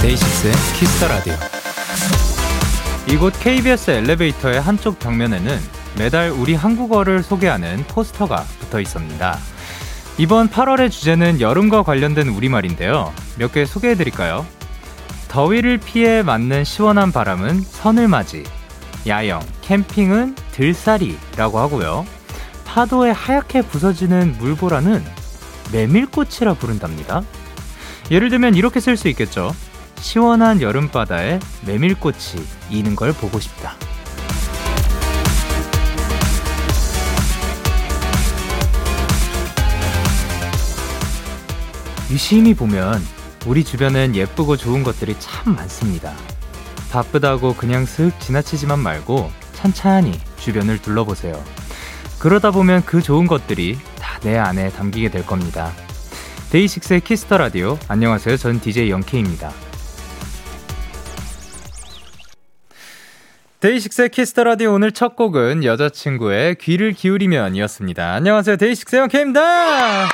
데이식스의 키스터 라디오. 이곳 KBS 엘리베이터의 한쪽 벽면에는 매달 우리 한국어를 소개하는 포스터가 붙어 있습니다. 이번 8월의 주제는 여름과 관련된 우리말인데요. 몇 개 소개해 드릴까요? 더위를 피해 맞는 시원한 바람은 서늘맞이, 야영, 캠핑은 들살이라고 하고요. 파도에 하얗게 부서지는 물보라는 메밀꽃이라 부른답니다. 예를 들면 이렇게 쓸 수 있겠죠. 시원한 여름바다에 메밀꽃이 이는 걸 보고 싶다. 유심히 보면 우리 주변엔 예쁘고 좋은 것들이 참 많습니다. 바쁘다고 그냥 슥 지나치지만 말고 찬찬히 주변을 둘러보세요. 그러다 보면 그 좋은 것들이 다 내 안에 담기게 될 겁니다. 데이식스의 키스터 라디오. 안녕하세요. 전 DJ 영케입니다. 데이식스의 키스터 라디오 오늘 첫 곡은 여자친구의 귀를 기울이면이었습니다. 안녕하세요. 데이식스의 영케입니다.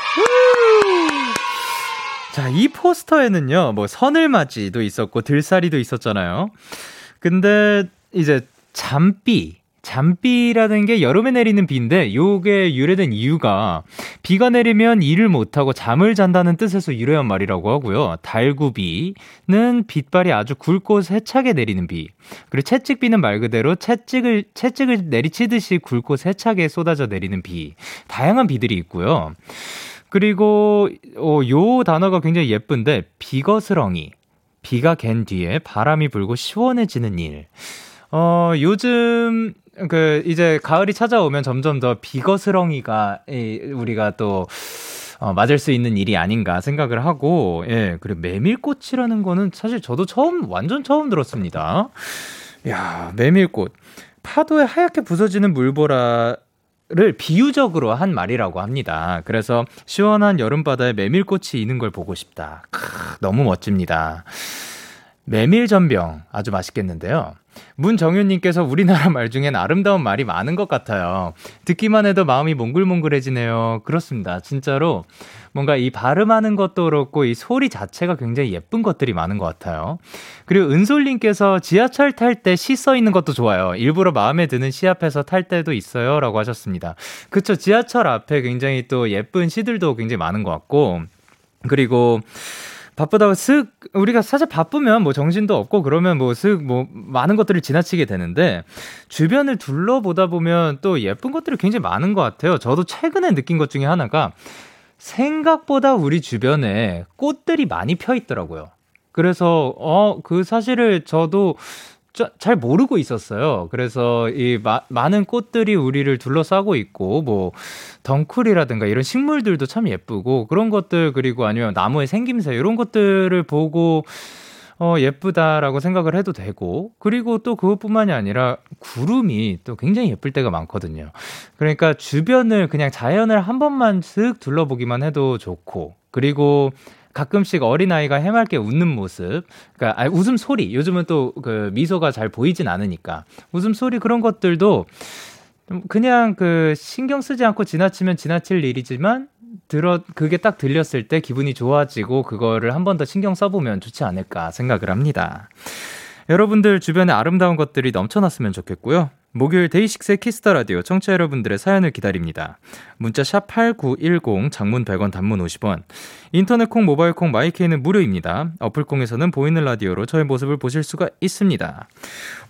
자, 이 포스터에는요, 뭐, 서늘맞이도 있었고, 들살이도 있었잖아요. 근데, 이제, 잠비, 잠비라는 게 여름에 내리는 비인데 요게 유래된 이유가 비가 내리면 일을 못하고 잠을 잔다는 뜻에서 유래한 말이라고 하고요. 달구비는 빗발이 아주 굵고 세차게 내리는 비. 그리고 채찍비는 말 그대로 채찍을 채찍을 내리치듯이 굵고 세차게 쏟아져 내리는 비. 다양한 비들이 있고요. 그리고 어, 요 단어가 굉장히 예쁜데 비거스렁이. 비가 갠 뒤에 바람이 불고 시원해지는 일. 어, 요즘 그 이제 가을이 찾아오면 점점 더 비거스렁이가 우리가 또 어, 맞을 수 있는 일이 아닌가 생각을 하고 예 그리고 메밀꽃이라는 거는 사실 저도 처음 완전 처음 들었습니다. 야 메밀꽃 파도에 하얗게 부서지는 물보라 를 비유적으로 한 말이라고 합니다. 그래서 시원한 여름바다에 메밀꽃이 있는 걸 보고 싶다. 크, 너무 멋집니다. 메밀전병 아주 맛있겠는데요. 문정윤님께서 우리나라 말 중엔 아름다운 말이 많은 것 같아요. 듣기만 해도 마음이 몽글몽글해지네요. 그렇습니다. 진짜로 뭔가 이 발음하는 것도 그렇고 이 소리 자체가 굉장히 예쁜 것들이 많은 것 같아요. 그리고 은솔님께서 지하철 탈 때 시 써 있는 것도 좋아요. 일부러 마음에 드는 시 앞에서 탈 때도 있어요. 라고 하셨습니다. 그쵸. 지하철 앞에 굉장히 또 예쁜 시들도 굉장히 많은 것 같고. 그리고 바쁘다고 쓱 우리가 사실 바쁘면 뭐 정신도 없고 그러면 뭐 쓱뭐 뭐 많은 것들을 지나치게 되는데 주변을 둘러보다 보면 또 예쁜 것들이 굉장히 많은 것 같아요. 저도 최근에 느낀 것 중에 하나가 생각보다 우리 주변에 꽃들이 많이 펴 있더라고요. 그래서 어 그 사실을 저도 잘 모르고 있었어요. 그래서 이 마, 많은 꽃들이 우리를 둘러싸고 있고 뭐 덩쿨이라든가 이런 식물들도 참 예쁘고 그런 것들 그리고 아니면 나무의 생김새 이런 것들을 보고 어, 예쁘다라고 생각을 해도 되고, 그리고 또 그것뿐만이 아니라 구름이 또 굉장히 예쁠 때가 많거든요. 그러니까 주변을 그냥 자연을 한 번만 쓱 둘러보기만 해도 좋고, 그리고 가끔씩 어린아이가 해맑게 웃는 모습, 그러니까 웃음 소리, 요즘은 또 그 미소가 잘 보이진 않으니까 웃음 소리 그런 것들도 그냥 그 신경 쓰지 않고 지나치면 지나칠 일이지만 들어 그게 딱 들렸을 때 기분이 좋아지고 그거를 한 번 더 신경 써보면 좋지 않을까 생각을 합니다. 여러분들 주변에 아름다운 것들이 넘쳐났으면 좋겠고요. 목요일 데이식스의 키스터 라디오 청취자 여러분들의 사연을 기다립니다. 문자 샵 8910 장문 100원 단문 50원. 인터넷 콩 모바일 콩 마이케이는 무료입니다. 어플 콩에서는 보이는 라디오로 저의 모습을 보실 수가 있습니다.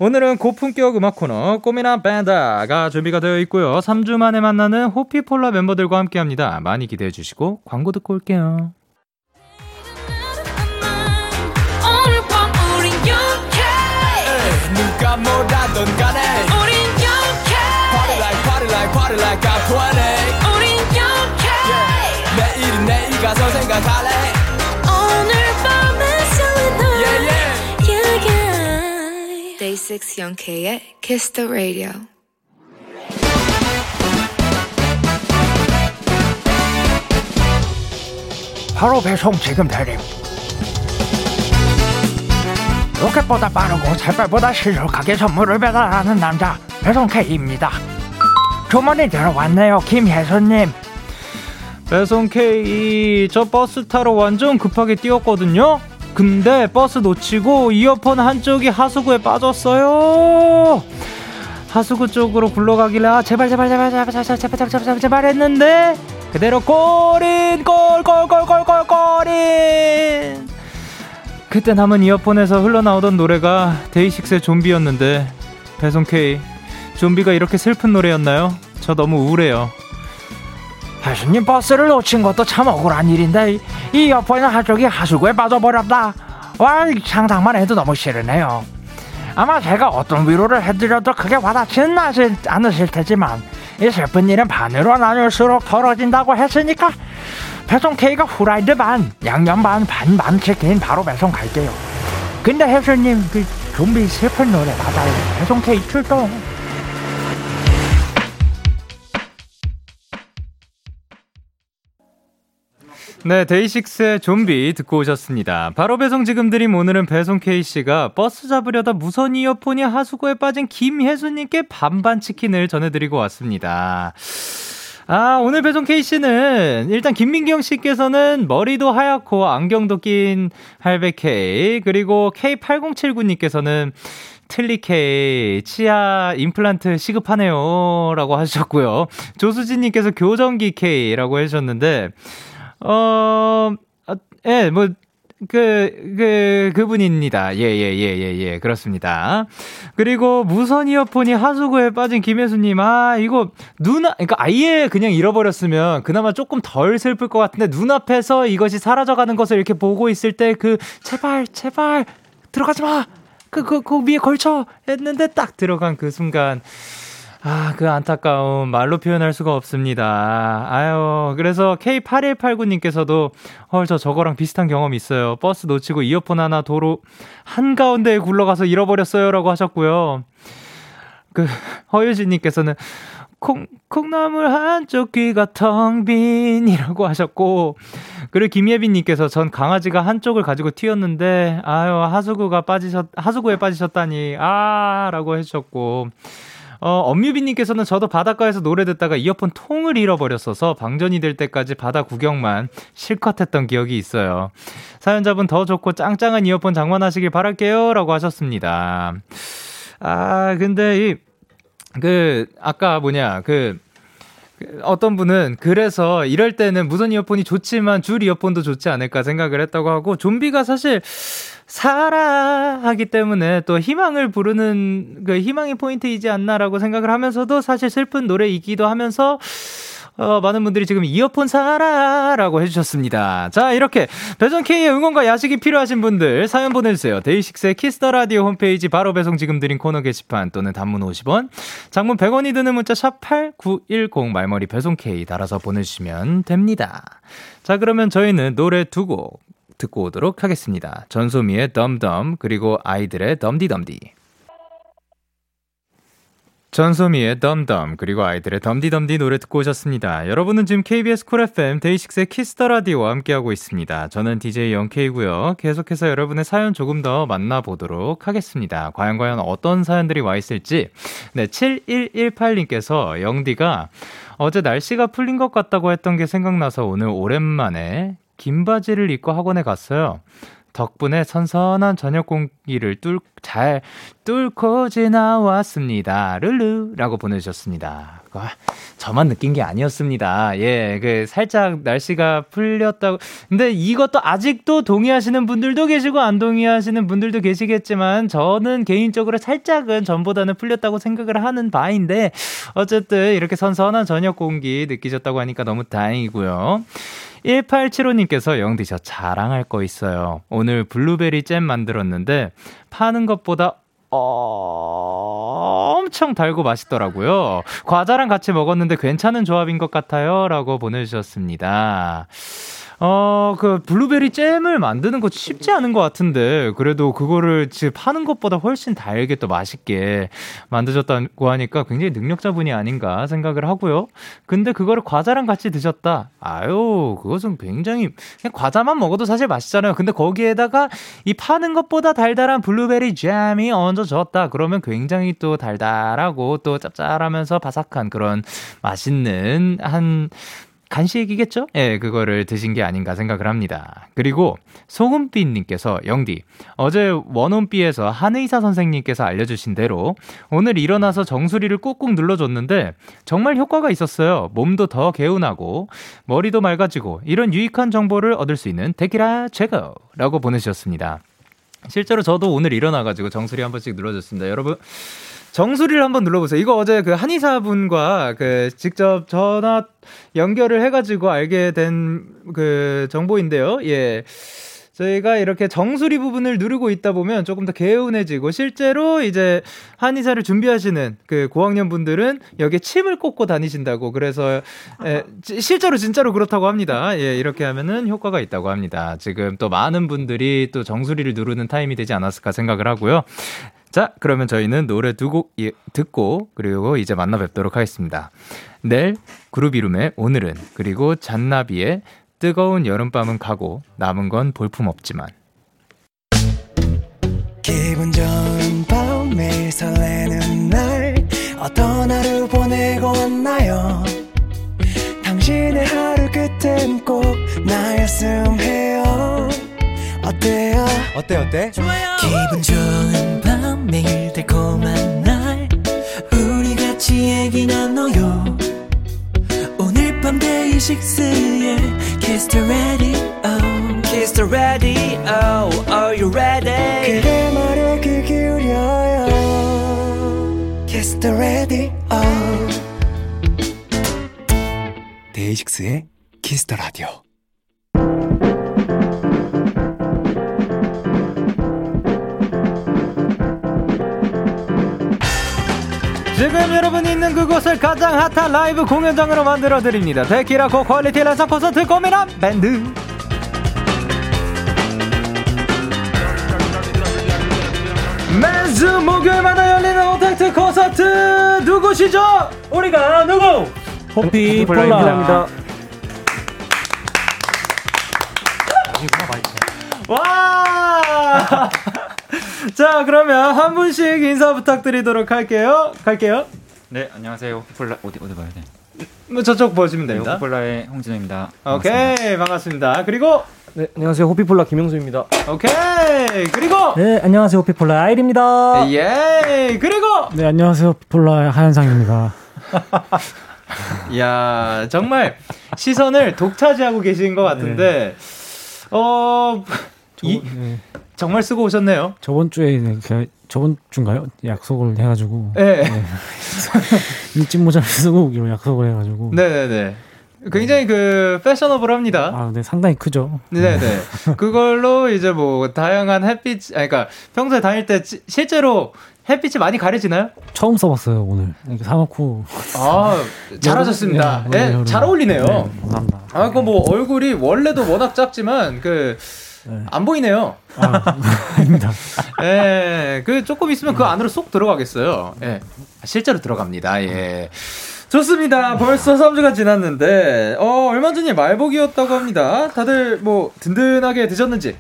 오늘은 고품격 음악 코너 꼬미나 밴다가 준비가 되어 있고요. 3주 만에 만나는 호피폴라 멤버들과 함께 합니다. 많이 기대해 주시고 광고 듣고 올게요. 나를 like I 우린 욕해 내일은 내일 가서 생각할래? 오늘 밤에 설레 널 yeah, yeah. yeah. Day 6 Young K의 Kiss the Radio. 바로 배송 지금 대림 로켓보다 빠르고 새빨보다 신속하게 선물을 배달하는 남자 배송 K입니다. 주문이 들어왔네요, 김혜선님. 배송 K 저 버스 타러 완전 급하게 뛰었거든요. 근데 버스 놓치고 이어폰 한쪽이 하수구에 빠졌어요. 하수구 쪽으로 굴러가길래 아 제발 제발 제발 제발 제발 제발 제발 제발 제발, 했는데 그대로 골인 꼴꼴꼴꼴꼴 골인 그때 남은 이어폰에서 흘러나오던 노래가 데이식스의 좀비였는데 배송 K 좀비가 이렇게 슬픈 노래였나요? 저 너무 우울해요. 혜수님 버스를 놓친 것도 참 억울한 일인데 이 이어폰은 한쪽이 하수구에 빠져버렸다. 와 상상만 해도 너무 싫으네요. 아마 제가 어떤 위로를 해드려도 크게 와닿지는 않으실, 테지만 이 슬픈 일은 반으로 나눌수록 덜어진다고 했으니까 배송 K가 후라이드 반, 양념 반, 반반 치킨 바로 배송 갈게요. 근데 혜수님 그 좀비 슬픈 노래 맞아요. 배송 K 출동. 네, 데이식스의 좀비 듣고 오셨습니다. 바로 배송 지금 드림 오늘은 배송 K씨가 버스 잡으려다 무선 이어폰이 하수구에 빠진 김혜수님께 반반 치킨을 전해드리고 왔습니다. 아, 오늘 배송 K씨는 일단 김민경 씨께서는 머리도 하얗고 안경도 낀 할배 K, 그리고 K8079님께서는 틀리케 치아 임플란트 시급하네요 라고 하셨고요 조수진님께서 교정기 K라고 해주셨는데 어, 아, 예, 뭐, 그, 그, 그분입니다. 예, 예, 예, 예, 예. 그렇습니다. 그리고 무선 이어폰이 하수구에 빠진 김혜수님, 아, 이거, 눈, 그러니까 아예 그냥 잃어버렸으면 그나마 조금 덜 슬플 것 같은데, 눈앞에서 이것이 사라져가는 것을 이렇게 보고 있을 때 그, 제발, 제발, 들어가지 마! 그, 그, 그 위에 걸쳐! 했는데 딱 들어간 그 순간, 아, 그 안타까움 말로 표현할 수가 없습니다. 아유, 그래서 K8189님께서도 헐, 저 저거랑 비슷한 경험이 있어요. 버스 놓치고 이어폰 하나 도로 한가운데에 굴러가서 잃어버렸어요라고 하셨고요. 그 허유진 님께서는 콩, 콩나물 한쪽 귀가 텅 빈이라고 하셨고, 그리고 김예빈 님께서 전 강아지가 한쪽을 가지고 튀었는데, 아유, 하수구가 빠지셨, 하수구에 빠지셨다니, 아, 라고 해주셨고, 어, 엄유빈님께서는 저도 바닷가에서 노래 듣다가 이어폰 통을 잃어버렸어서 방전이 될 때까지 바다 구경만 실컷 했던 기억이 있어요. 사연자분 더 좋고 짱짱한 이어폰 장만하시길 바랄게요. 라고 하셨습니다. 아, 근데 이, 그, 아까 뭐냐, 그, 그 어떤 분은 그래서 이럴 때는 무선 이어폰이 좋지만 줄 이어폰도 좋지 않을까 생각을 했다고 하고 좀비가 사실 사랑하기 때문에 또 희망을 부르는 그 희망의 포인트이지 않나라고 생각을 하면서도 사실 슬픈 노래이기도 하면서 어, 많은 분들이 지금 이어폰 사라라고 해주셨습니다. 자, 이렇게 배송 K의 응원과 야식이 필요하신 분들 사연 보내주세요. 데이식스의 키스터 라디오 홈페이지 바로 배송 지금 드린 코너 게시판 또는 단문 50원, 장문 100원이 드는 문자 샵 #8910 말머리 배송 K 달아서 보내주시면 됩니다. 자, 그러면 저희는 노래 두 곡 듣고 오도록 하겠습니다. 전소미의 덤덤 그리고 아이들의 덤디덤디. 전소미의 덤덤 그리고 아이들의 덤디덤디 노래 듣고 오셨습니다. 여러분은 지금 KBS 쿨 FM 데이식스의 키스터 라디오와 함께하고 있습니다. 저는 DJ 영케이고요. 계속해서 여러분의 사연 조금 더 만나보도록 하겠습니다. 과연 과연 어떤 사연들이 와 있을지. 네, 7118님께서 영디가 어제 날씨가 풀린 것 같다고 했던 게 생각나서 오늘 오랜만에 긴 바지를 입고 학원에 갔어요. 덕분에 선선한 저녁 공기를 뚫, 잘 뚫고 지나왔습니다. 룰루! 라고 보내주셨습니다. 저만 느낀 게 아니었습니다. 예, 그, 살짝 날씨가 풀렸다고. 근데 이것도 아직도 동의하시는 분들도 계시고 안 동의하시는 분들도 계시겠지만 저는 개인적으로 살짝은 전보다는 풀렸다고 생각을 하는 바인데 어쨌든 이렇게 선선한 저녁 공기 느끼셨다고 하니까 너무 다행이고요. 1875님께서 영디 저 자랑할 거 있어요. 오늘 블루베리 잼 만들었는데 파는 것보다 엄청 달고 맛있더라고요. 과자랑 같이 먹었는데 괜찮은 조합인 것 같아요. 라고 보내주셨습니다. 어, 그 블루베리 잼을 만드는 거 쉽지 않은 것 같은데 그래도 그거를 지금 파는 것보다 훨씬 달게 또 맛있게 만드셨다고 하니까 굉장히 능력자분이 아닌가 생각을 하고요. 근데 그거를 과자랑 같이 드셨다. 아유, 그것은 굉장히 그냥 과자만 먹어도 사실 맛있잖아요. 근데 거기에다가 이 파는 것보다 달달한 블루베리 잼이 얹어졌다. 그러면 굉장히 또 달달하고 또 짭짤하면서 바삭한 그런 맛있는 한 간식이겠죠? 예, 그거를 드신 게 아닌가 생각을 합니다. 그리고 소금빛님께서 영디 어제 원혼비에서 한의사 선생님께서 알려주신 대로 오늘 일어나서 정수리를 꾹꾹 눌러줬는데 정말 효과가 있었어요. 몸도 더 개운하고 머리도 맑아지고 이런 유익한 정보를 얻을 수 있는 데키라 제거라고 보내주셨습니다. 실제로 저도 오늘 일어나가지고 정수리 한 번씩 눌러줬습니다. 여러분 정수리를 한번 눌러보세요. 이거 어제 그 한의사분과 그 직접 전화 연결을 해가지고 알게 된 그 정보인데요. 예. 저희가 이렇게 정수리 부분을 누르고 있다 보면 조금 더 개운해지고 실제로 이제 한의사를 준비하시는 그 고학년 분들은 여기에 침을 꽂고 다니신다고 그래서 예, 실제로 진짜로 그렇다고 합니다. 예, 이렇게 하면은 효과가 있다고 합니다. 지금 또 많은 분들이 또 정수리를 누르는 타임이 되지 않았을까 생각을 하고요. 자, 그러면 저희는 노래 두 곡 듣고 그리고 이제 만나 뵙도록 하겠습니다. 내일 그룹 이름의 오늘은 그리고 잔나비의 뜨거운 여름밤은 가고 남은 건 볼품 없지만. 기분 좋은 밤 매일 설레는 날 어떤 하루 보내고 왔나요? 당신의 하루 끝엔 꼭 나였음 해요. 어때요? 어때 어때? 좋아요 기분 좋은 밤 매일 달콤한 날 우리 같이 얘기 나눠요 오늘 밤 데이식스의 Kiss the radio Kiss the radio Are you ready 그대 말에 귀 기울여요 Kiss the radio 데이식스의 Kiss the radio 지금 여러분이 있는 그곳을 가장 핫한 라이브 공연장으로 만들어 드립니다. 데키라 고퀄리티 랜선 콘서트 고민한 밴드. 매주 목요일마다 열리는 오택트 콘서트 누구시죠? 우리가 누구? 호피 폴라입니다. 와! 자, 그러면 한 분씩 인사 부탁드리도록 할게요. 갈게요. 네, 안녕하세요. 호피폴라 어디 어디 봐야 돼? 뭐 저쪽 보시면 됩니다. 네, 호피폴라의 홍진호입니다. 오케이, 반갑습니다. 그리고 네, 안녕하세요. 호피폴라 김영수입니다. 오케이. 그리고 네, 안녕하세요. 호피폴라 아일입니다. 예. 그리고 네, 안녕하세요. 호피폴라 하현상입니다. 야, 정말 시선을 독차지하고 계신 것 같은데 네. 어 저, 이, 네. 정말 쓰고 오셨네요. 저번 주에 그 저번 주인가요? 약속을 해가지고. 네. 네. 일집 모자를 쓰고 오기로 약속을 해가지고. 네네네. 굉장히 그 패셔너블합니다. 아, 네, 상당히 크죠. 네네. 그걸로 이제 뭐 다양한 햇빛, 아니 그러니까 평소에 다닐 때 실제로 햇빛이 많이 가려지나요? 처음 써봤어요 오늘. 이렇게 사놓고. 아 잘하셨습니다. 네, 네, 잘 어울리네요. 네, 감사합니다. 아 그 뭐 얼굴이 원래도 워낙 작지만 그. 네. 안 보이네요. 아, 아닙니다. 예, 그 조금 있으면 그 안으로 쏙 들어가겠어요. 예. 실제로 들어갑니다. 예. 좋습니다. 벌써 3주가 지났는데, 어, 얼마 전에 말복이었다고 합니다. 다들 뭐 든든하게 드셨는지,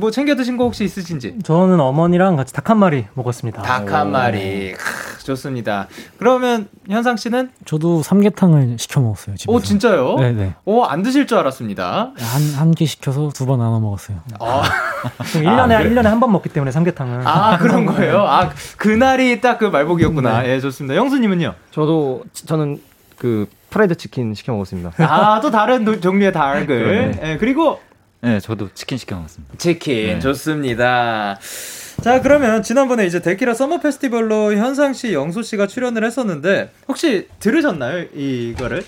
뭐 챙겨 드신 거 혹시 있으신지? 저는 어머니랑 같이 닭 한 마리 먹었습니다. 닭 한 마리. 크, 좋습니다. 그러면 현상 씨는? 저도 삼계탕을 시켜 먹었어요. 집에서. 오 진짜요? 네네. 오안 드실 줄 알았습니다. 한한 개 시켜서 두 번 나눠 먹었어요. 아. 1년에 아, 1년에 한 번 먹기 때문에 삼계탕을. 아 그런 거예요. 아 그날이 딱 그 말복이었구나. 네. 예 좋습니다. 영수님은요? 저도 저는 그 프라이드 치킨 시켜 먹었습니다. 아 또 다른 도, 종류의 닭을. 네. 예, 그리고 네, 저도 치킨 시켜 먹었습니다. 치킨 네. 좋습니다. 자, 그러면 지난번에 이제 데키라 summer 페스티벌로 현상 씨, 영수 씨가 출연을 했었는데 혹시 들으셨나요? 이거를?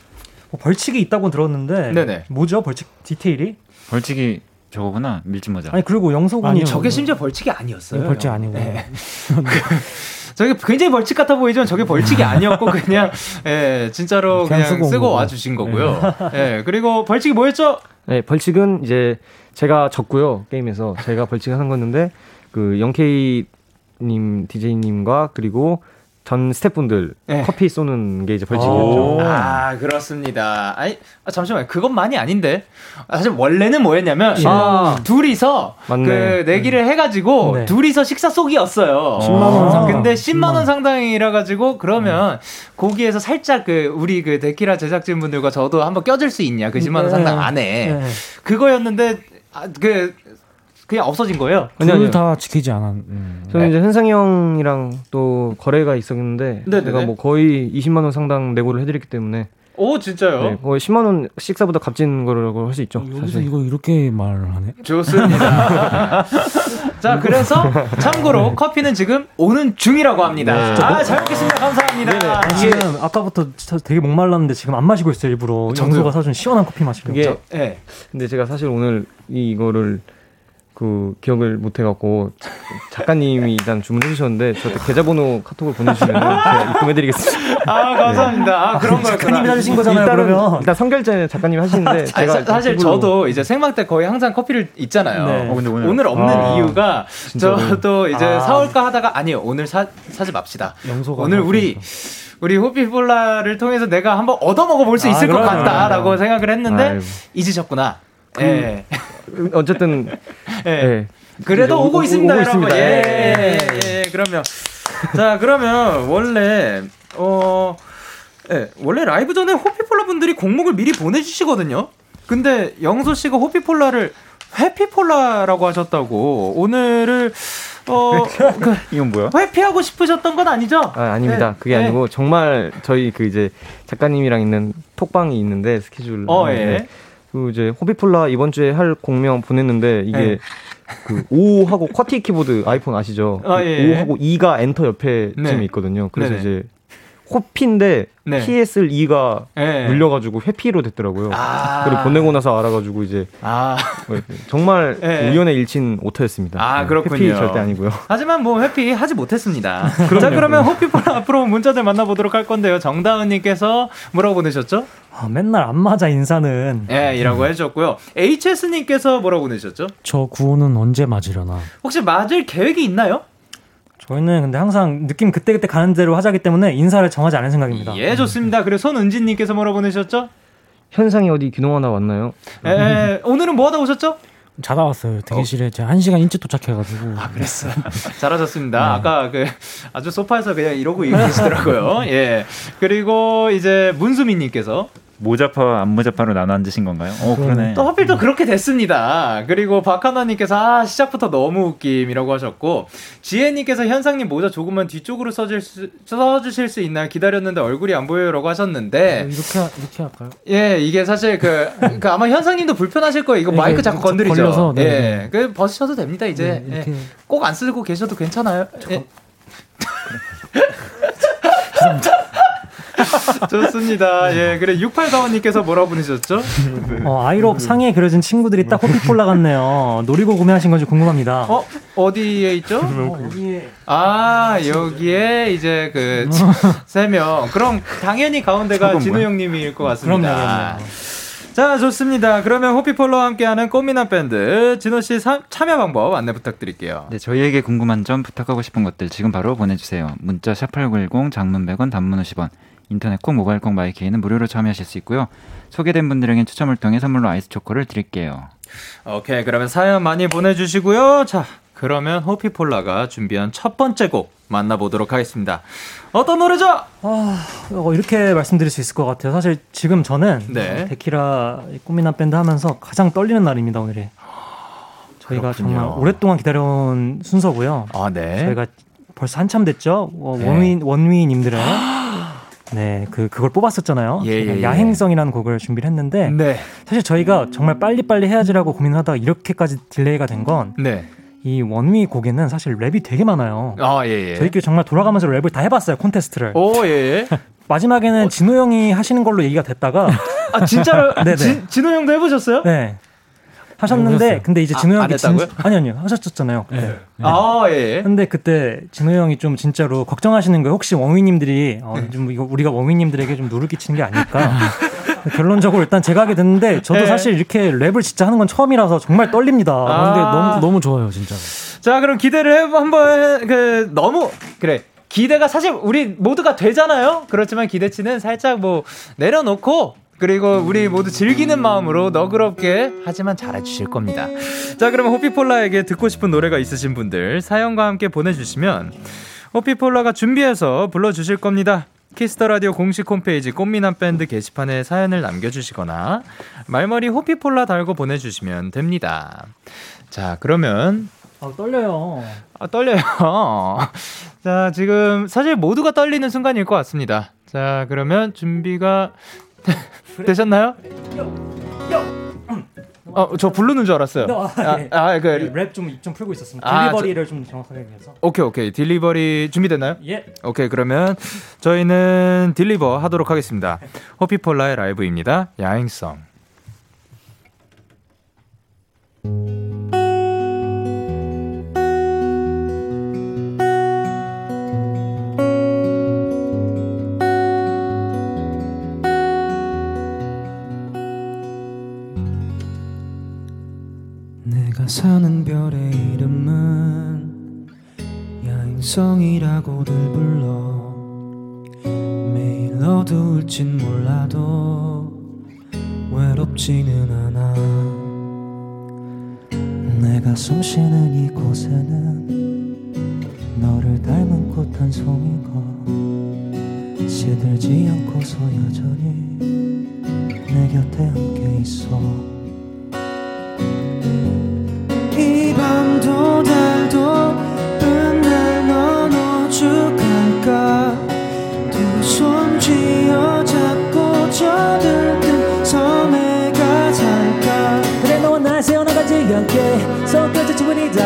뭐 벌칙이 있다고 들었는데 네네. 뭐죠? 벌칙 디테일이? 벌칙이 저거구나 밀짚 모자. 아니 그리고 영석군이 저게 심지어 벌칙이 아니었어요. 네, 벌칙 아니고. 네. 저게 굉장히 벌칙 같아 보이지만 저게 벌칙이 아니었고 그냥 예, 진짜로 그냥 그냥 쓰고. 와 주신 거고요. 예. 그리고 벌칙이 뭐였죠? 네, 벌칙은 이제 제가 졌고요 게임에서 제가 벌칙을 한 거였는데 그 영케이님 DJ님과 그리고 전 스태프분들 네. 커피 쏘는 게 이제 오. 벌칙이었죠. 아, 그렇습니다. 아니, 아, 잠시만요. 그것만이 아닌데. 아, 사실 원래는 뭐였냐면, 아. 둘이서 맞네. 그 내기를 해가지고, 네. 둘이서 식사 쏘기였어요. 10만 원 상당. 근데 10만 원 상당이라 가지고, 그러면 거기에서 살짝 그, 우리 그 데키라 제작진분들과 저도 한번 껴줄 수 있냐. 그 10만원 네. 상당 안에. 네. 그거였는데, 아, 그, 그냥 없어진 거예요. 둘 다 지키지 않았. 음. 저는 이제 현상이 형이랑 또 거래가 있었는데 네네네. 제가 뭐 거의 20만 원 상당 내고를 해드렸기 때문에 오, 진짜요? 네, 거의 10만 원 식사보다 값진 거라고 할 수 있죠. 여기서 사실. 이거 이렇게 말을 하네. 좋습니다. 자, 그래서 참고로 커피는 지금 오는 중이라고 합니다. 아, 잘 먹겠습니다. 감사합니다. 아, 지금 아까부터 진짜 되게 목말랐는데 지금 안 마시고 있어요 일부러 정수가 사준 시원한 커피 마시려고 그게 예. 근데 제가 사실 오늘 이- 이거를 그 기억을 못 해갖고 자- 작가님이 일단 주문해 주셨는데 저한테 계좌번호 카톡을 보내주시면 제가 입금해드리겠습니다. 아, 감사합니다. 아, 그런 거였구나. 작가님이 사주신 거잖아요 일단은 그러면 일단 선결제 작가님이 하시는데 아니, 제가 사, 사실 저도 이제 생방 때 거의 항상 커피를 있잖아요. 네. 어, 근데 오늘- 오늘 없는 아, 이유가? 저도 이제 아. 사올까 하다가 아니요 오늘 사 사지 맙시다. 영소가 오늘 우리 우리 호피폴라를 통해서 내가 한번 얻어 먹어 볼수 아, 있을 것 그럼요. 같다라고 생각을 했는데 아이고. 잊으셨구나. 예. 어쨌든 예. 예. 그래도 오고, 오- 있습니다, 오고 여러분. 있습니다. 예, 예, 예, 그러면. 자, 그러면 원래, 어, 예, 원래 라이브 전에 호피폴라 분들이 공목을 미리 보내 주시거든요. 근데 영소 씨가 호피폴라를 회피폴라라고 하셨다고 오늘을 어 그, 이건 뭐야? 회피하고 싶으셨던 건 아니죠? 아, 아닙니다. 네, 그게 네. 아니고 정말 저희 그 이제 작가님이랑 있는 톡방이 있는데 스케줄. 어, 예. 네. 그 이제 호비폴라 이번 주에 할 공명 보냈는데 이게 네. 그 5하고 쿼티 키보드 아이폰 아시죠? 아, 그 예. 5하고 2가 엔터 옆에 네. 쯤에 있거든요. 그래서 네네. 이제 호피인데 네. PS를 2가 예. 눌려가지고 회피로 됐더라고요. 아. 그리고 보내고 나서 알아가지고 이제 아뭐 정말 예. 우연의 일친 오타였습니다. 아, 네, 그렇군요. 회피 절대 아니고요. 하지만 뭐 회피 하지 못했습니다. 자 그러면 호피폴라 앞으로 문자들 만나보도록 할 건데요. 정다은님께서 뭐라고 보내셨죠? 아, 맨날 안 맞아 인사는 예, 이라고 해주셨고요. HS님께서 뭐라고 보내셨죠? 저 구호는 언제 맞으려나? 혹시 맞을 계획이 있나요? 저희는 근데 항상 느낌 그때그때 가는 대로 하자기 때문에 인사를 정하지 않은 생각입니다 예, 좋습니다. 그리고 손은진님께서 뭐라고 보내셨죠? 현상이 어디 귀농 하나 왔나요? 예, 오늘은 뭐 하다 오셨죠? 자다 왔어요. 대기실에 제가 한 시간 일찍 도착해가지고. 아, 그랬어요. 잘하셨습니다. 아까 그 아주 소파에서 그냥 이러고 계시더라고요. 예. 그리고 이제 문수민님께서 모자파 안 모자파로 나눠 앉으신 건가요? 어 그러네. 또 하필 또 그렇게 됐습니다. 그리고 박하나님께서 아 시작부터 너무 웃김이라고 하셨고 지혜님께서 현상님 모자 조금만 뒤쪽으로 써줄 수, 써주실 수 있나요? 기다렸는데 얼굴이 안 보여요라고 하셨는데 이렇게 하- 이렇게 할까요? 예 이게 사실 그, 그 아마 현상님도 불편하실 거예요. 이거 네, 마이크 네, 자꾸 저 건드리죠. 걸려서, 네, 예, 네. 그 벗으셔도 됩니다 이제 네, 이렇게. 예. 꼭안 쓰고 계셔도 괜찮아요. 예. 좋습니다. 예, 그래 68가원님께서 뭐라고 보내셨죠? 어, 아이롭 상의에 그려진 친구들이 딱 호피폴라 같네요 놀이고 구매하신 건지 궁금합니다 어 어디에 있죠? 아 여기에 이제 그 세 명. 그럼 당연히 가운데가 진우 형님일 것 같습니다. 그럼요, 그럼요. 자 좋습니다. 그러면 호피폴로와 함께하는 꽃미남 밴드 진호 씨 사- 참여 방법 안내 부탁드릴게요. 네, 저희에게 궁금한 점, 부탁하고 싶은 것들 지금 바로 보내주세요. 문자 샵 8910, 장문 100원, 단문 50원, 인터넷 콩, 모바일 콩, 마이케이는 무료로 참여하실 수 있고요. 소개된 분들에겐 추첨을 통해 선물로 아이스 초코를 드릴게요. 오케이 그러면 사연 많이 보내주시고요. 자 그러면 호피폴라가 준비한 첫 번째 곡 만나보도록 하겠습니다. 어떤 노래죠? 아, 어, 이렇게 말씀드릴 수 있을 것 같아요. 사실 지금 저는 네. 어, 데키라 꽃미남 밴드 하면서 가장 떨리는 날입니다 오늘이. 저희가 그렇군요. 정말 오랫동안 기다려온 순서고요. 아 네. 저희가 벌써 한참 됐죠. 어, 네. 원위 원위님들의 네, 그 그걸 뽑았었잖아요. 예, 예, 예. 야행성이라는 곡을 준비를 했는데 네. 사실 저희가 정말 빨리빨리 해야지라고 고민하다가 이렇게까지 delay가 된 건 이 네. 원위 곡에는 사실 랩이 되게 많아요. 아 예. 예. 저희끼리 정말 돌아가면서 랩을 다 해봤어요 콘테스트를. 오 예. 마지막에는 진호 형이 하시는 걸로 얘기가 됐다가 아 진짜로 네네. 진, 진호 형도 해보셨어요? 네. 하셨는데 해보셨어요? 근데 이제 아, 진호 안 형이 했다고요? 아니 아니요 하셨었잖아요. 그때. 네. 아, 예. 근데 그때 진호 형이 좀 진짜로 걱정하시는 거예요. 혹시 워미님들이 어, 좀 이거 우리가 워미님들에게 좀 누를 끼치는 게 아닐까. 결론적으로 일단 제가 하게 됐는데 저도 네. 사실 이렇게 랩을 진짜 하는 건 처음이라서 정말 떨립니다. 아. 근데 너무 너무 좋아요 진짜. 자, 그럼 기대를 해 한번 그 너무 그래. 기대가 사실 우리 모두가 되잖아요. 그렇지만 기대치는 살짝 뭐 내려놓고 그리고 우리 모두 즐기는 마음으로 너그럽게 하지만 잘해주실 겁니다. 자, 그러면 호피폴라에게 듣고 싶은 노래가 있으신 분들 사연과 함께 보내주시면 호피폴라가 준비해서 불러주실 겁니다. Kiss the Radio 공식 홈페이지 꽃미남 밴드 게시판에 사연을 남겨주시거나 말머리 호피폴라 달고 보내주시면 됩니다. 자, 그러면 아, 떨려요. 아, 떨려요. 자, 지금 사실 모두가 떨리는 순간일 것 같습니다. 자, 그러면 준비가 되셨나요? 어, 저 부르는 줄 알았어요. 아, 네. 아, 그, 랩 좀 입 좀 풀고 있었습니다. 아, delivery를 좀 정확하게 위해서. 오케이, 오케이. delivery 준비됐나요? 예. 오케이, 그러면 저희는 딜리버 하도록 하겠습니다. 호피폴라의 라이브입니다. 야행성. 내가 사는 별의 이름은 야행성이라고들 불러. 매일 어두울진 몰라도 외롭지는 않아. 내가 숨쉬는 이곳에는 너를 닮은 꽃 한 송이가 시들지 않고서 여전히 내 곁에 함께 있어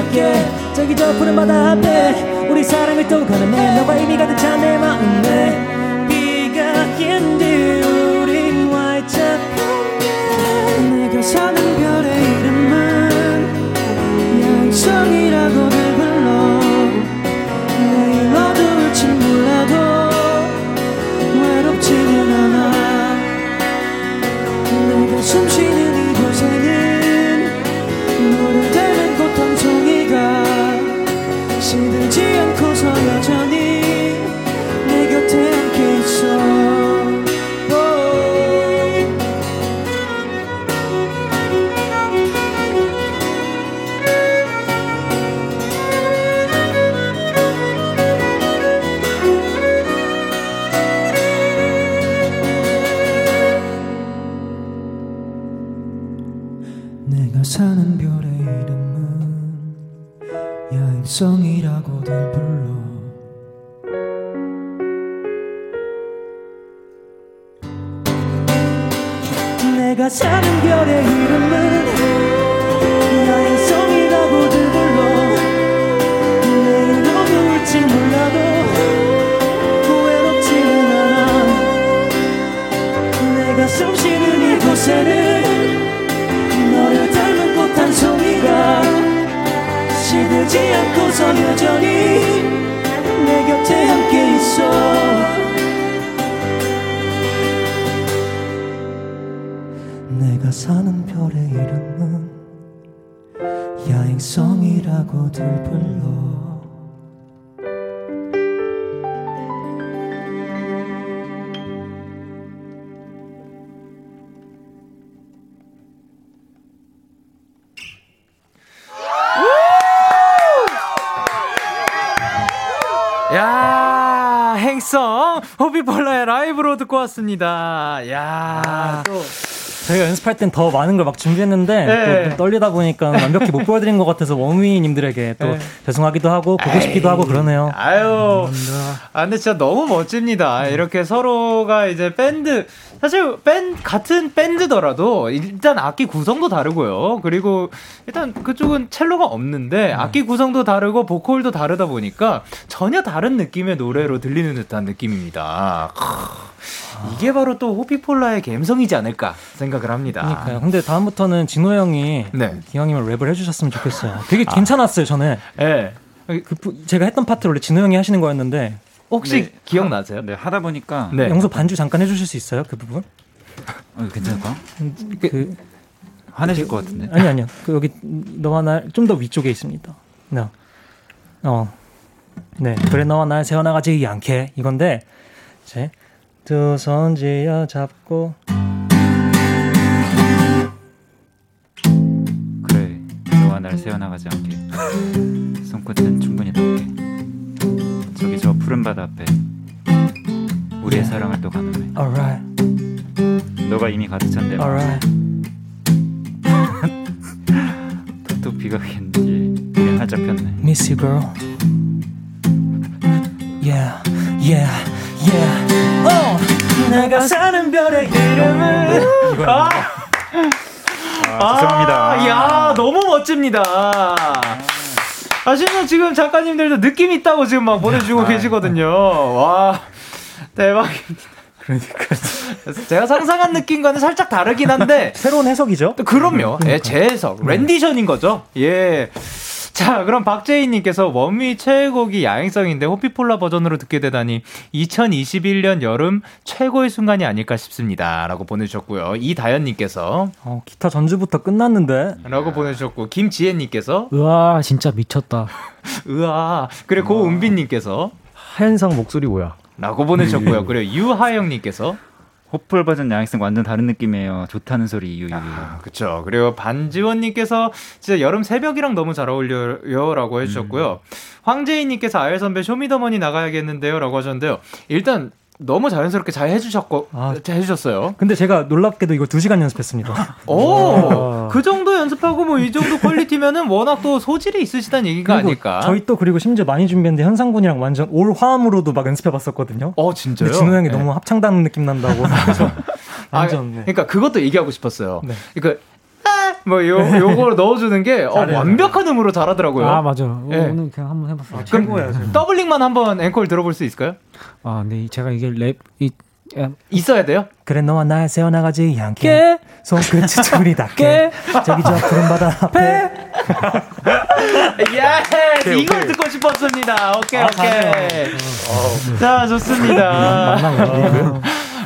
닿게 저기 저 푸른 바다 앞에 우리 사랑을 또 가늠해 너와 의미 가득 찬 내 마음에 비가 낀 뒤 우린 활짝 내가 사는 별의 이름은 야행성이라고 사는 별의 이름은 야행성이라고들 불러 내일 어두울지 몰라도 외롭지는 않아. 내가 숨쉬는 이곳에는 너를 닮은 꽃 한 송이가 시들지 않고서 여전히 내 곁에 함께 있어 내가 사는 별의 이름은 야행성이라고들 불러 야 행성 호피폴라의 라이브로 듣고 왔습니다. 야 아, 또 저희가 연습할 땐 더 많은 걸 막 준비했는데 네. 또 떨리다 보니까 완벽히 못 보여드린 것 같아서 워미님들에게 또 네. 죄송하기도 하고 보고 싶기도 하고 그러네요. 아유, 아 근데 진짜 너무 멋집니다. 이렇게 서로가 이제 밴드 사실 밴 같은 밴드더라도 일단 악기 구성도 다르고요. 그리고 일단 그쪽은 첼로가 없는데 악기 구성도 다르고 보컬도 다르다 보니까 전혀 다른 느낌의 노래로 들리는 듯한 느낌입니다. 크. 이게 바로 또 호피폴라의 감성이지 않을까 생각을 합니다. 그러니까요. 근데 다음부터는 진호 형이 네. 기왕이면 랩을 해주셨으면 좋겠어요. 되게 괜찮았어요, 저는. 예. 그 부- 제가 했던 파트를 원래 진호 형이 하시는 거였는데 혹시 네. 기억나세요? 네, 하다 보니까 네. 영소 반주 잠깐 해주실 수 있어요, 그 부분? 어, 괜찮을까? 그 화내실 것 같은데. 아니 아니요. 그 여기 너와 날 좀 더 위쪽에 있습니다. 네. 어. 네. 그래 너와 날 세워나가지 않게 이건데 이제 두손 쥐어 잡고 그래, 너와 날 세워나가지 않게. 손끝은 충분히 닿게. 저기 저 푸른 바다 앞에 우리의 사랑을 또 가늠해. alright 너가 이미 가득 찬내 마음. alright 또 비가 오겠는지 우린 활짝 폈네. miss you girl yeah yeah yeah 어 내가 사는 별의 이름은 아, 아, 죄송합니다. 아, 야, 너무 멋집니다. 아시는 지금 작가님들도 느낌 있다고 지금 막 보내주고 계시거든요. 와, 대박입니다. 그러니까 제가 상상한 느낌과는 살짝 다르긴 한데 새로운 해석이죠? 그럼요. 예, 재해석, 랜디션인 거죠. 예. 자, 그럼 박재희님께서 원미 최애곡이 야행성인데 호피폴라 버전으로 듣게 되다니 2021년 여름 최고의 순간이 아닐까 싶습니다. 라고 보내주셨고요. 이다현님께서 어, 기타 전주부터 끝났는데 라고 보내주셨고, 김지혜님께서 우와 진짜 미쳤다 으아. 그리고 고은빈님께서 하현상 목소리 뭐야? 라고 보내주셨고요. 그리고 유하영님께서 호플 버전 야행성 완전 다른 느낌이에요. 좋다는 소리 유유. 아, 그쵸. 그리고 반지원님께서 진짜 여름 새벽이랑 너무 잘 어울려요. 라고 해주셨고요. 황재희님께서 아열 선배 쇼미더머니 나가야겠는데요. 라고 하셨는데요. 일단 너무 자연스럽게 잘 해주셨고, 아. 잘 해주셨어요. 근데 제가 놀랍게도 이거 2 시간 연습했습니다 오! 그 정도 연습하고 뭐 이 정도 퀄리티면은 워낙 또 소질이 있으시다는 얘기가 아닐까. 저희 또 그리고 심지어 많이 준비했는데 현상군이랑 완전 올 화음으로도 막 연습해봤었거든요 어, 진짜요? 진호 형이 네. 너무 합창단 느낌 난다고 그래서 아, 완전 네. 그러니까 그것도 얘기하고 싶었어요. 네. 그러니까, 아! 뭐 요, 요걸 넣어주는 게 어. 완벽한 음으로 잘하더라고요. 아 맞아 예. 오늘 그냥 한번 해봤어요 그럼 더블링만 한번 앵콜 들어볼 수 있을까요? 아 근데 제가 이게 랩 이 있어야 돼요? 그래 너와 날 세워나가지 않게 손끝이 둘이 닿게 저기 저 푸른 바다 앞에 예, 이걸 듣고 싶었습니다. 오케이, 오케이. 자, 좋습니다.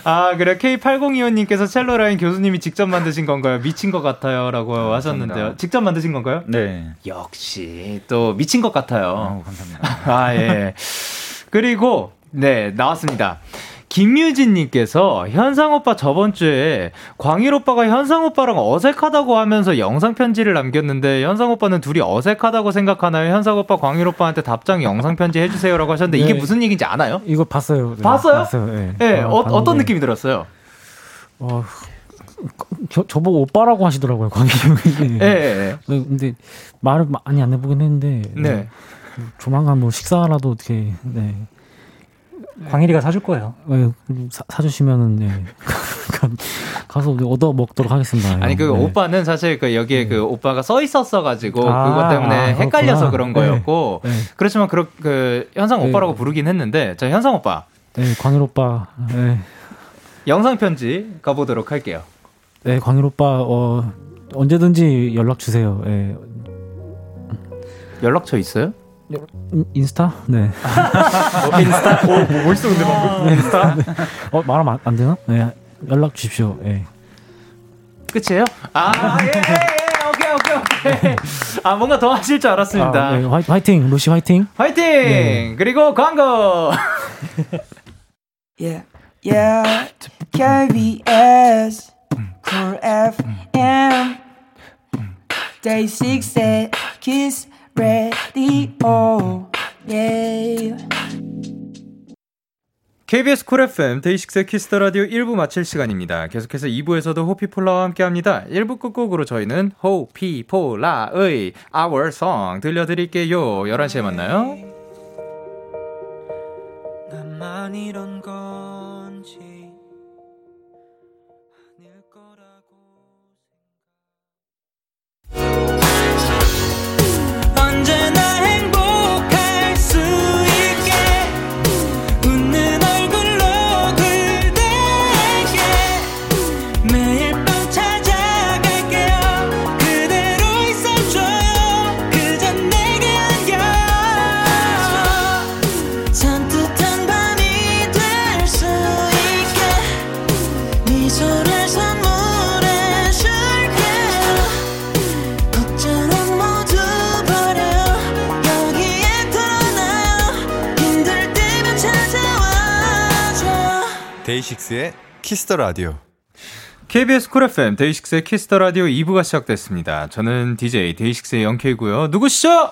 아, 그래. K8025님께서 첼로 라인 교수님이 직접 만드신 건가요? 미친 것 같아요. 라고 하셨는데요. 직접 만드신 건가요? 네. 역시, 또 미친 것 같아요. 어, 감사합니다. 아, 예. 그리고, 네, 나왔습니다. 김유진님께서 현상 오빠 저번 주에 광일 오빠가 현상 오빠랑 어색하다고 하면서 영상 편지를 남겼는데 현상 오빠는 둘이 어색하다고 생각하나요? 현상 오빠 광일 오빠한테 답장 영상 편지 해주세요라고 하셨는데 이게 네. 무슨 얘기인지 아나요? 이거 봤어요 네, 봤어요? 봤어요 예 예, 어, 봤는데, 어떤 느낌이 들었어요? 어, 저, 저보고 오빠라고 하시더라고요 광희 형이 예, 예, 네, 근데 말을 많이 안 해보긴 했는데 예. 네. 조만간 뭐 식사라도 어떻게 네. 광일이가 사줄 거예요. 네, 사, 사주시면은 네. 가서 얻어 먹도록 하겠습니다. 아니 그 네. 오빠는 사실 그 여기에 그 오빠가 써 있었어 가지고 아, 그것 때문에 아, 헷갈려서. 그런 거였고 네. 그렇지만 그렇 그 현상 네. 오빠라고 부르긴 했는데 자 현상 오빠 네, 광일 오빠. 네. 영상 편지 가보도록 할게요. 네, 광일 오빠 어 언제든지 연락 주세요. 네. 연락처 있어요? 인- 인스타? 네. 인스타? 오, 뭐 멋있어 근데 방금 인스타? 어, 말하면 안, 안 되나? 네. 연락 주십시오. 네. 끝이에요? 아, 예, 예, 예, 오케이, 오케이, 오케이. 아, 뭔가 더 하실 줄 알았습니다. 아, 네, 화이, 화이팅. 루시 화이팅. 화이팅! 그리고 광고! Yeah, yeah. KBS, Cool FM, DAY6의 Kiss the Radio. Yeah. KBS Cool FM DAY6 Kiss the Radio 1부 마칠 시간입니다. 계속해서 2부에서도 호피폴라와 함께 합니다. 1부 끝곡으로 저희는 호피폴라의 Our Song 들려드릴게요. 11시에 만나요. DAY6의 Kiss the Radio. KBS 쿨 FM 데이식스의 키스터 라디오 2부가 시작됐습니다. 저는 DJ DAY6의 영케이고요. 누구시죠?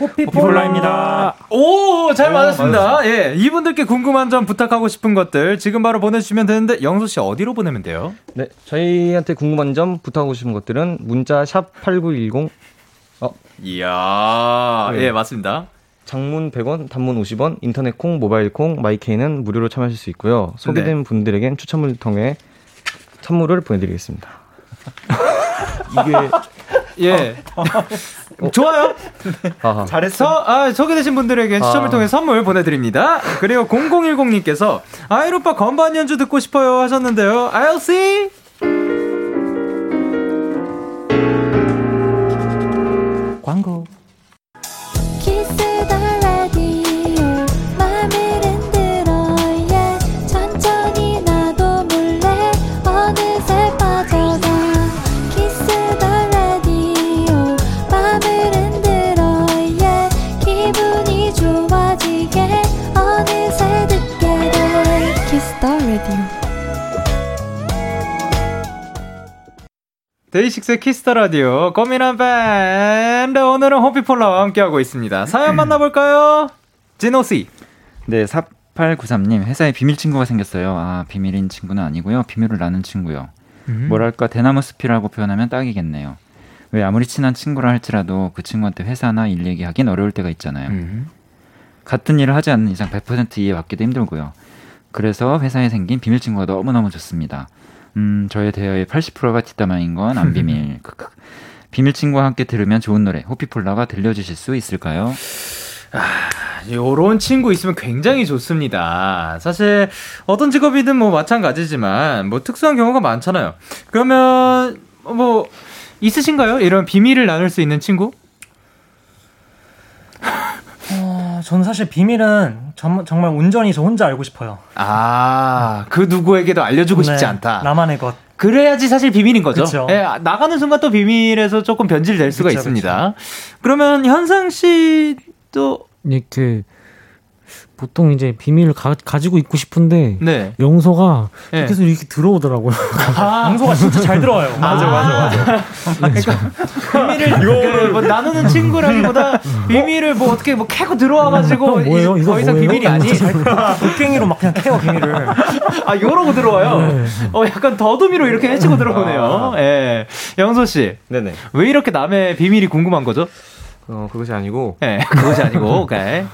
호피폴라입니다. 오, 잘 맞았습니다. 예, 이분들께 궁금한 점 부탁하고 싶은 것들 지금 바로 보내주시면 되는데 영수 씨 어디로 보내면 돼요? 네, 저희한테 궁금한 점 부탁하고 싶은 것들은 문자 샵 #8910 이야, 네. 예, 맞습니다. 장문 100원, 단문 50원, 인터넷 콩, 모바일 콩, 마이케이는 무료로 참여하실 수 있고요. 소개된 분들에겐 추첨을 통해 선물을 보내드리겠습니다. 이게 예, 좋아요. 아하. 잘했어. 아, 소개되신 분들에게 추첨을 아. 통해 선물 보내드립니다. 그리고 0010님께서 아이로빠 건반 연주 듣고 싶어요 하셨는데요. I'll see. 광고. DAY6의 Kiss the Radio 꽃미남 밴드 오늘은 호피폴라와 함께하고 있습니다. 사연 만나볼까요? 진호 씨. 네, 4893님, 회사에 비밀 친구가 생겼어요. 아, 비밀인 친구는 아니고요. 비밀을 나눈 친구요. 뭐랄까, 대나무 숲이라고 표현하면 딱이겠네요. 왜 아무리 친한 친구라 할지라도 그 친구한테 회사나 일 얘기하긴 어려울 때가 있잖아요. 같은 일을 하지 않는 이상 100% 이해받기도 힘들고요. 그래서 회사에 생긴 비밀 친구가 너무너무 좋습니다. 음, 저의 대화의 80%가 뒷담화인 건 안 비밀. 비밀 친구와 함께 들으면 좋은 노래 호피폴라가 들려주실 수 있을까요? 요런 친구 있으면 굉장히 좋습니다. 사실 어떤 직업이든 뭐 마찬가지지만 뭐 특수한 경우가 많잖아요. 그러면 뭐 있으신가요? 이런 비밀을 나눌 수 있는 친구? 어, 저는 사실 비밀은 정, 정말 온전히 저 혼자 알고 싶어요. 아, 그 누구에게도 알려주고 싶지 네, 않다. 나만의 것. 그래야지 사실 비밀인 거죠. 그쵸. 예, 나가는 순간 또 비밀에서 조금 변질될 수가 그쵸, 있습니다. 그러면 현상 씨도 이렇게 보통 이제 비밀을 가, 가지고 있고 싶은데 네. 영서가 네. 계속 이렇게 들어오더라고요. 아, 영소가 진짜 잘 들어와요. 맞아, 맞아, 맞아. 비밀을 그, 뭐 나누는 친구라기보다 비밀을 뭐 어떻게 뭐 캐고 들어와가지고 형, 뭐예요? 더 이상 뭐예요? 비밀이 아니. 곡괭이로 막 그냥 캐요 비밀을. 아, 요러고 들어와요. 네. 어, 약간 더듬이로 이렇게 해치고 들어오네요. 예. 영소 씨. 네네. 왜 이렇게 남의 비밀이 궁금한 거죠? 어, 그것이 아니고, 예, 그것이 아니고, 오케이.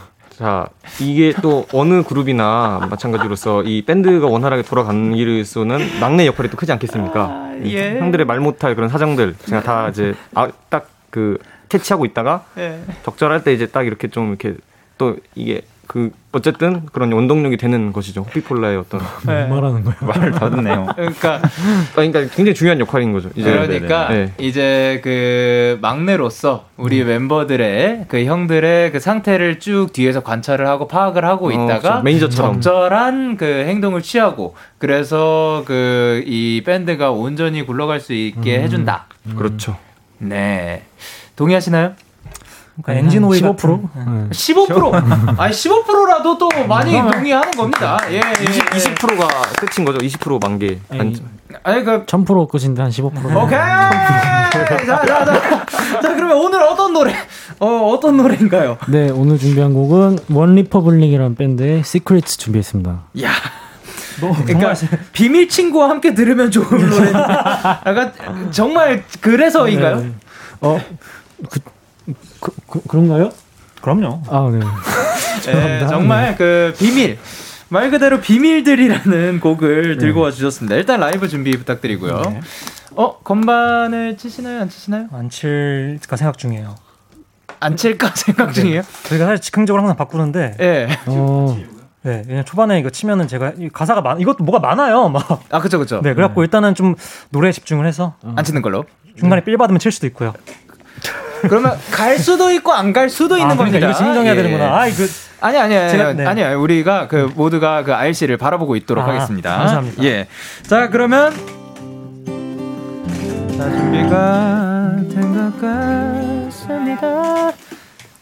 자, 이게 또 어느 그룹이나 마찬가지로서 이 밴드가 원활하게 돌아가는 위해서는 막내 역할이 또 크지 않겠습니까? 예. 형들의 말 못할 그런 사정들 제가 다 이제 아, 딱그 캐치하고 있다가 예. 적절할 때 이제 딱 이렇게 좀 이렇게 또 이게 그 어쨌든 그런 원동력이 되는 것이죠. 호피폴라의 어떤 예. 말하는 거예요. 말을 더듬네요. 그러니까 아, 그러니까 굉장히 중요한 역할인 거죠. 이제 그러니까 네. 이제 그 막내로서 우리 멤버들의 그 형들의 그 상태를 쭉 뒤에서 관찰을 하고 파악을 하고 어, 있다가 그렇죠. 매니저처럼. 적절한 그 행동을 취하고 그래서 그 이 밴드가 온전히 굴러갈 수 있게 해준다. 그렇죠. 네. 동의하시나요? 그러니까 엔진 오일 15%? 같은- 네. 15%. 아니 15%라도 또 많이 동의하는 겁니다. 예, 예. 20, 20%가 끝인 거죠. 20% 만개. 아니, 아니 그 1000% 끝인데 한 15%. 오케이. 자, 자, 자. 자, 그러면 오늘 어떤 노래? 어, 어떤 노래인가요? 네, 오늘 준비한 곡은 OneRepublic이라는 밴드의 Secret 준비했습니다. 야. 그러니까 비밀 친구와 함께 들으면 좋은 노래. 약간 정말 그래서인가요? 네. 어, 그, 그, 그, 그런가요? 그럼요. 아, 네. 네, 죄송합니다. 정말 그 비밀. 말 그대로 비밀들이라는 곡을 들고 와 주셨습니다. 일단 라이브 준비 부탁드리고요. 네. 어, 건반을 치시나요? 안 치시나요? 안 칠까 생각 중이에요. 안 칠까 생각 중이에요? 저희가 사실 즉흥적으로 항상 바꾸는데 예. 어, 네, 그냥 초반에 이거 치면은 제가 이 가사가 많 이것도 뭐가 많아요, 막. 아, 그쵸, 그쵸. 네, 그래갖고 일단은 좀 노래에 집중을 해서 안 치는 걸로. 중간에 삘 받으면 칠 수도 있고요. 그러면 갈 수도 있고 안 갈 수도 있는 아, 그러니까 겁니다. 이거 진정해야 예. 되는구나. 아, 이거 아니 아니 아니 제가- 네. 아니 우리가 그 모두가 그 씨를 바라보고 있도록 아, 하겠습니다. 감사합니다. 예. 자 그러면 자 준비가 된 것 같습니다.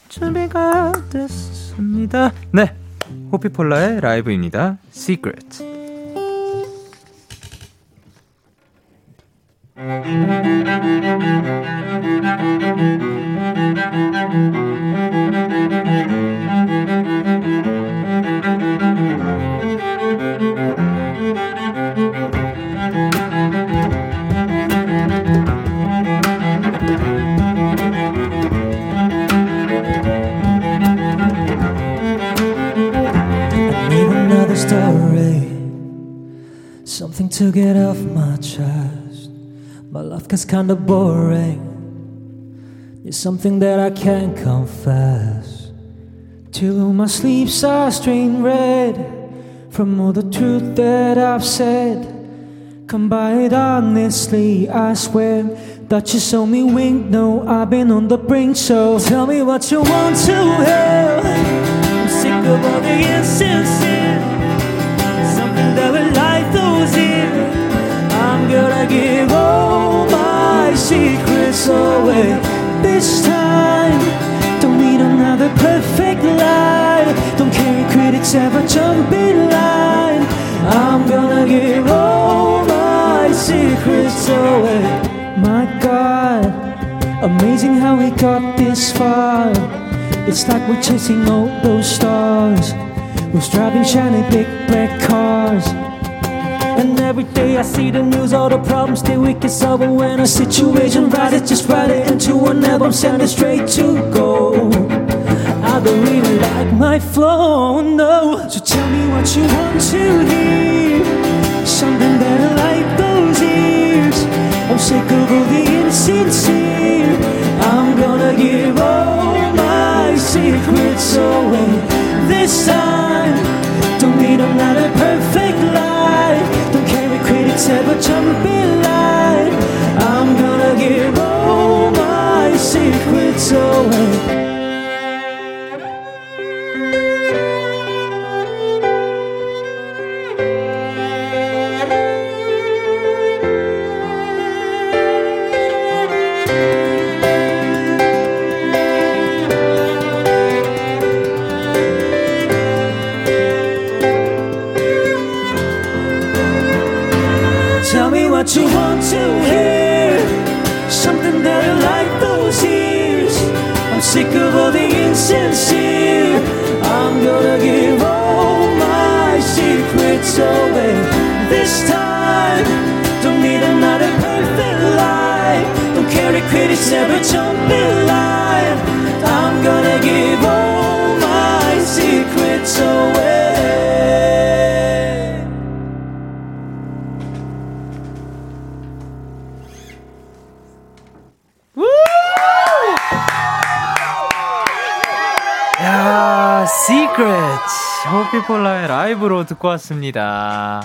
준비가 됐습니다. 네. 호피폴라의 라이브입니다. Secret. Story. Something to get off my gets kinda boring. It's something that I can't confess. Till my sleeps are stained red from all the truth that I've said. Come by it honestly, I swear that you saw me wink. No, I've been on the brink, so tell me what you want to hear. I'm sick of all the insincere. Something that will light those in. I'm gonna give secrets away this time. Don't need another perfect lie. Don't carry critics ever jump in line. I'm gonna give all my secrets away. My God, amazing how we got this far. It's like we're chasing all those stars. We're driving shiny big black cars? And every day I see the news, all the problems that we can solve. And when a situation rises, just write it into an album, send it straight to go. I don't really like my flow, no. So tell me what you want to hear. Something better like those ears. I'm sick of all the insincere. I'm gonna give all my secrets away this time. Don't need another Temper jumping light. 라이브로 듣고 왔습니다.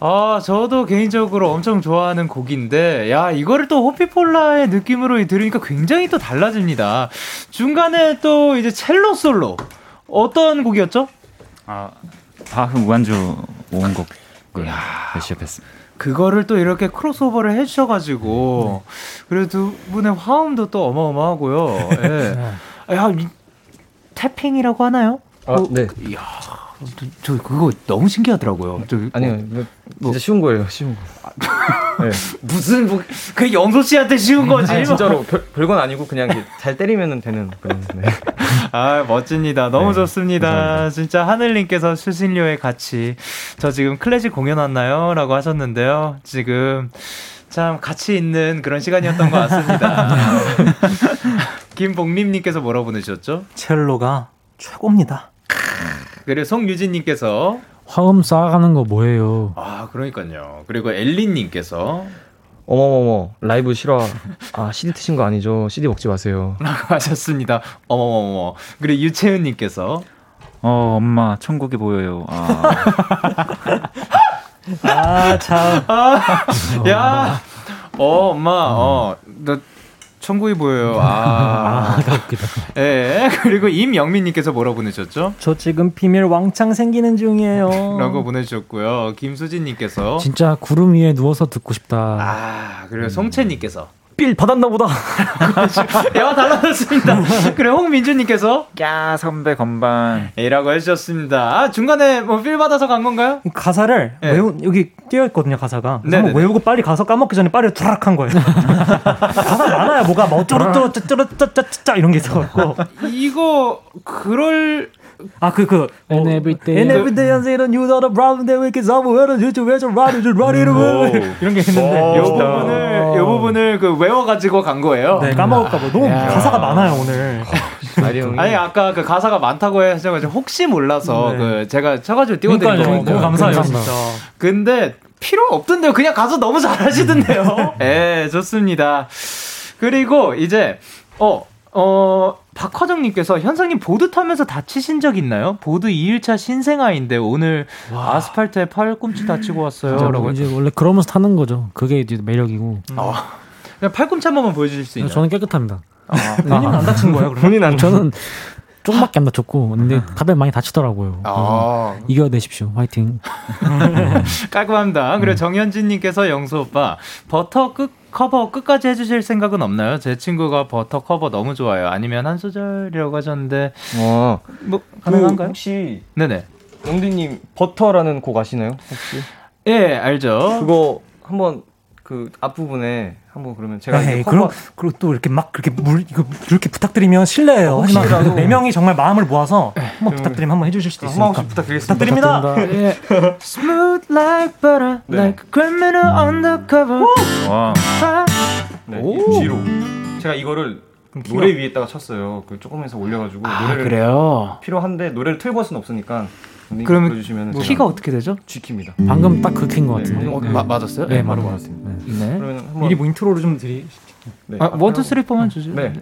아, 저도 개인적으로 엄청 좋아하는 곡인데, 야, 이거를 또 호피폴라의 느낌으로 들으니까 굉장히 또 달라집니다. 중간에 또 이제 첼로 솔로. 어떤 곡이었죠? 아, 바흐 무반주 오원곡을 시작했습니다. 그거를 또 이렇게 크로스오버를 해주셔가지고, 그리고 두 분의 화음도 또 어마어마하고요. 예. 야, 이 태핑이라고 하나요? 아, 어, 네. 그, 이야, 저, 저 그거 너무 신기하더라고요. 저, 아니요, 뭐, 진짜 쉬운 거예요, 쉬운 거. 네. 무슨 뭐, 그 영소 씨한테 쉬운 거지. 아니, 진짜로 별, 별건 아니고 그냥 잘 때리면 되는 그런. 네. 아, 멋집니다. 너무 네, 좋습니다. 감사합니다. 진짜 하늘님께서 수신료에 같이 저 지금 클래식 공연 왔나요? 라고 하셨는데요. 지금 참 같이 있는 그런 시간이었던 것 같습니다. 김복림님께서 뭐라고 보내주셨죠? 첼로가 최고입니다. 그리고 송유진님께서 화음 쌓아가는 거 뭐예요? 아, 그러니까요. 그리고 엘리님께서 어머머머, 라이브 싫어. 아, CD 트신 거 아니죠? CD 먹지 마세요. 라고 하셨습니다. 어머머머. 그리고 유채은님께서 어, 엄마, 천국이 보여요. 아, 아, 참. 아, 야, 어, 엄마, 어, 너 천국이 보여요. 아, 예. 그리고 임영민님께서 뭐라 보내셨죠? 저 지금 비밀 왕창 생기는 중이에요. 라고 보내주셨고요. 김수진님께서 진짜 구름 위에 누워서 듣고 싶다. 아 그리고 송채님께서 빌 받았나 보다. 야 달라졌습니다. 그래 홍민주님께서 야 선배 건반 이라고 해주셨습니다. 아, 중간에 뭐필 받아서 간 건가요? 가사를 네. 외우 여기 띄어 있거든요 가사가. 네네네. 한번 외우고 빨리 가서 까먹기 전에 빨리 두락한 거예요. 가사 많아요. 뭐가 뭐 어쩌고저쩌고 쩌쩌쩌쩌쩌 이런 게 있어갖고. 이거 그럴 아 그 그. And every day. And every day I say that you are the problem that we can solve. Where you to where to run to run it away. 이런 게 있는데. 요 부분을 요 부분을 그 외워가지고 간 거예요. 네 까먹을까 봐. 너무 가사가 많아요 오늘. 아니 아까 그 가사가 많다고 하셔가지고 혹시 몰라서 네. 그 제가 쳐가지고 띄워드린. 거거든요. 너무 감사해요. 진짜. 근데 필요 없던데요. 그냥 가서 너무 잘하시던데요. 예, 좋습니다. 그리고 이제 어. 어, 박화정님께서 현상님 보드 타면서 다치신 적 있나요? 보드 2일차 신생아인데 오늘 아스팔트에 팔꿈치 다치고 왔어요. 라고. 이제 원래 그러면서 타는 거죠. 그게 이제 매력이고. 그냥 팔꿈치 한 번만 보여주실 수 있나요? 저는 깨끗합니다. 본인은 안 다친 거예요? 그러면? 본인 안 저는 좀밖에 안 다쳤고, 근데 다들 많이 다치더라고요. 아, 그래서 이겨내십시오. 화이팅. 깔끔합니다. 그리고 정현진님께서 영수 오빠 버터 끝 커버 끝까지 해주실 생각은 없나요? 제 친구가 버터 커버 너무 좋아요. 아니면 한 소절이라고 하셨는데 어. 뭐 그 가능한가요? 혹시 네네. 영디님 버터라는 곡 아시나요? 혹시 예, 알죠. 그거 한번 그 앞부분에 한번 그러면 제가 이제 그럼 그리고 또 이렇게 막 그렇게 물 이거 그렇게 부탁드리면 실례예요. 하지만 혹시라도- 네 명이 정말 마음을 모아서 한번 부탁드리면 한번 해주실 수도 한 있으니까. 번씩 부탁드리겠습니다. 부탁드립니다. 예. Smooth like butter, 네. like a criminal undercover. 와 네, 오. 이 뒤로 제가 이거를 노래 위에다가 쳤어요. 그 조금 해서 올려가지고 노래를 그래요? 필요한데 노래를 틀고 할 수는 없으니까 그러면 보여주시면 뭐 키가 어떻게 되죠? G키입니다. 방금 딱 그 킨 것 같은데. 어, 마- 맞았어요? 네, 바로 맞아요. 맞았습니다. 네. 그러면 한번 미리 뭐 intro를 좀 드리. 네. 아, one two three four만 주죠. 네.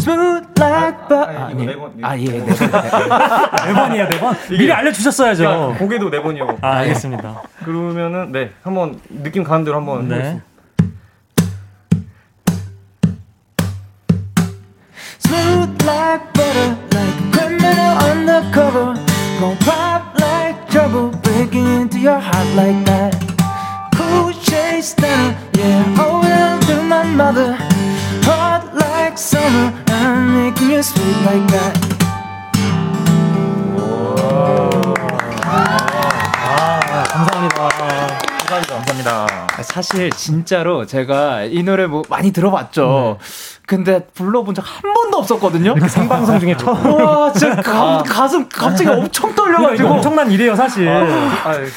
Smooth like butter. 아, 이거 네 번. 아, 예. 네. 네 번이에요, 네 번. 미리 알려 주셨어야죠. 그러니까 고개도 네 번이요. 아, 알겠습니다. 그러면은 네 한번 느낌 가는 대로 한번 네. 해보겠습니다. Smooth like butter, like criminal undercover. Gon' pop like trouble, breaking into your heart like that. Cool shade stunner, yeah, owe them to my mother. Hot like summer, I'm making you sweet like that. 감사합니다. 감사합니다. 사실 진짜로 제가 이 노래 뭐 많이 들어봤죠. 근데 불러본 적 한 번도 없었거든요. 생방송 중에 처음. 와, 진짜 가, 가슴 갑자기 엄청 떨려가지고 엄청난 일이에요, 사실. 아,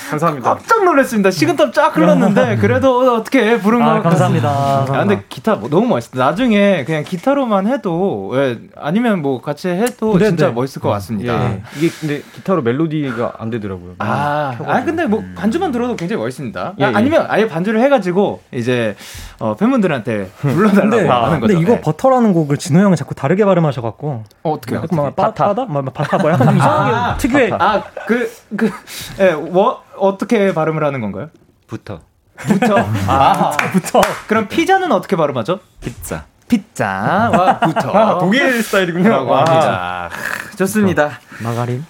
감사합니다. 깜짝 놀랐습니다. 식은땀 쫙 흘렀는데 그래도 어떻게 부른 거 아, 감사합니다. 아, 근데 기타 뭐 너무 멋있다. 나중에 그냥 기타로만 해도 예, 아니면 뭐 같이 해도 네, 진짜 네. 멋있을 것 같습니다. 예. 이게 근데 기타로 멜로디가 안 되더라고요. 아, 아 근데 뭐 반주만 들어도 굉장히 멋있습니다. 예, 아, 예. 아니면 아예 반주를 해가지고 이제 어, 팬분들한테 불러달라고 근데, 하는 거죠. 근데 이거 네. 버터라는 곡을 진호 형은 자꾸 다르게 발음하셔갖고. 어, 어떻게요? 약간 막 바, 바다? 뭐, 뭐 바타? 뭐 약간 좀 이상하게 특유의. 아, 그, 그, 예, 뭐, 어떻게 발음을 하는 건가요? 부터 부터. 아, 부터. 그럼 피자는 어떻게 발음하죠? 피자 피자 와 부터. 아, 독일 스타일이군요. 라고 와. 합니다. 좋습니다. 마가린.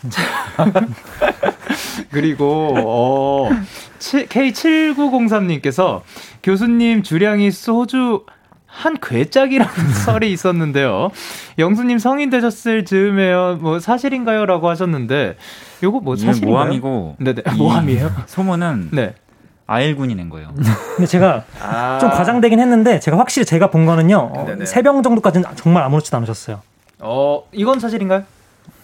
그리고 어 K7903님께서 교수님 주량이 소주 한 괴짝이라는 설이 있었는데요. 영수님 성인 되셨을 즈음에요. 뭐 사실인가요?라고 하셨는데 요거 뭐 사실인가요? 모함이고 네네 이 모함이에요. 소문은 네. 아일군이 낸 거예요. 근데 제가 아. 좀 과장되긴 했는데 제가 확실히 제가 본 거는요. 어, 네네. 세병 정도까지는 정말 아무렇지도 않으셨어요. 어 이건 사실인가요?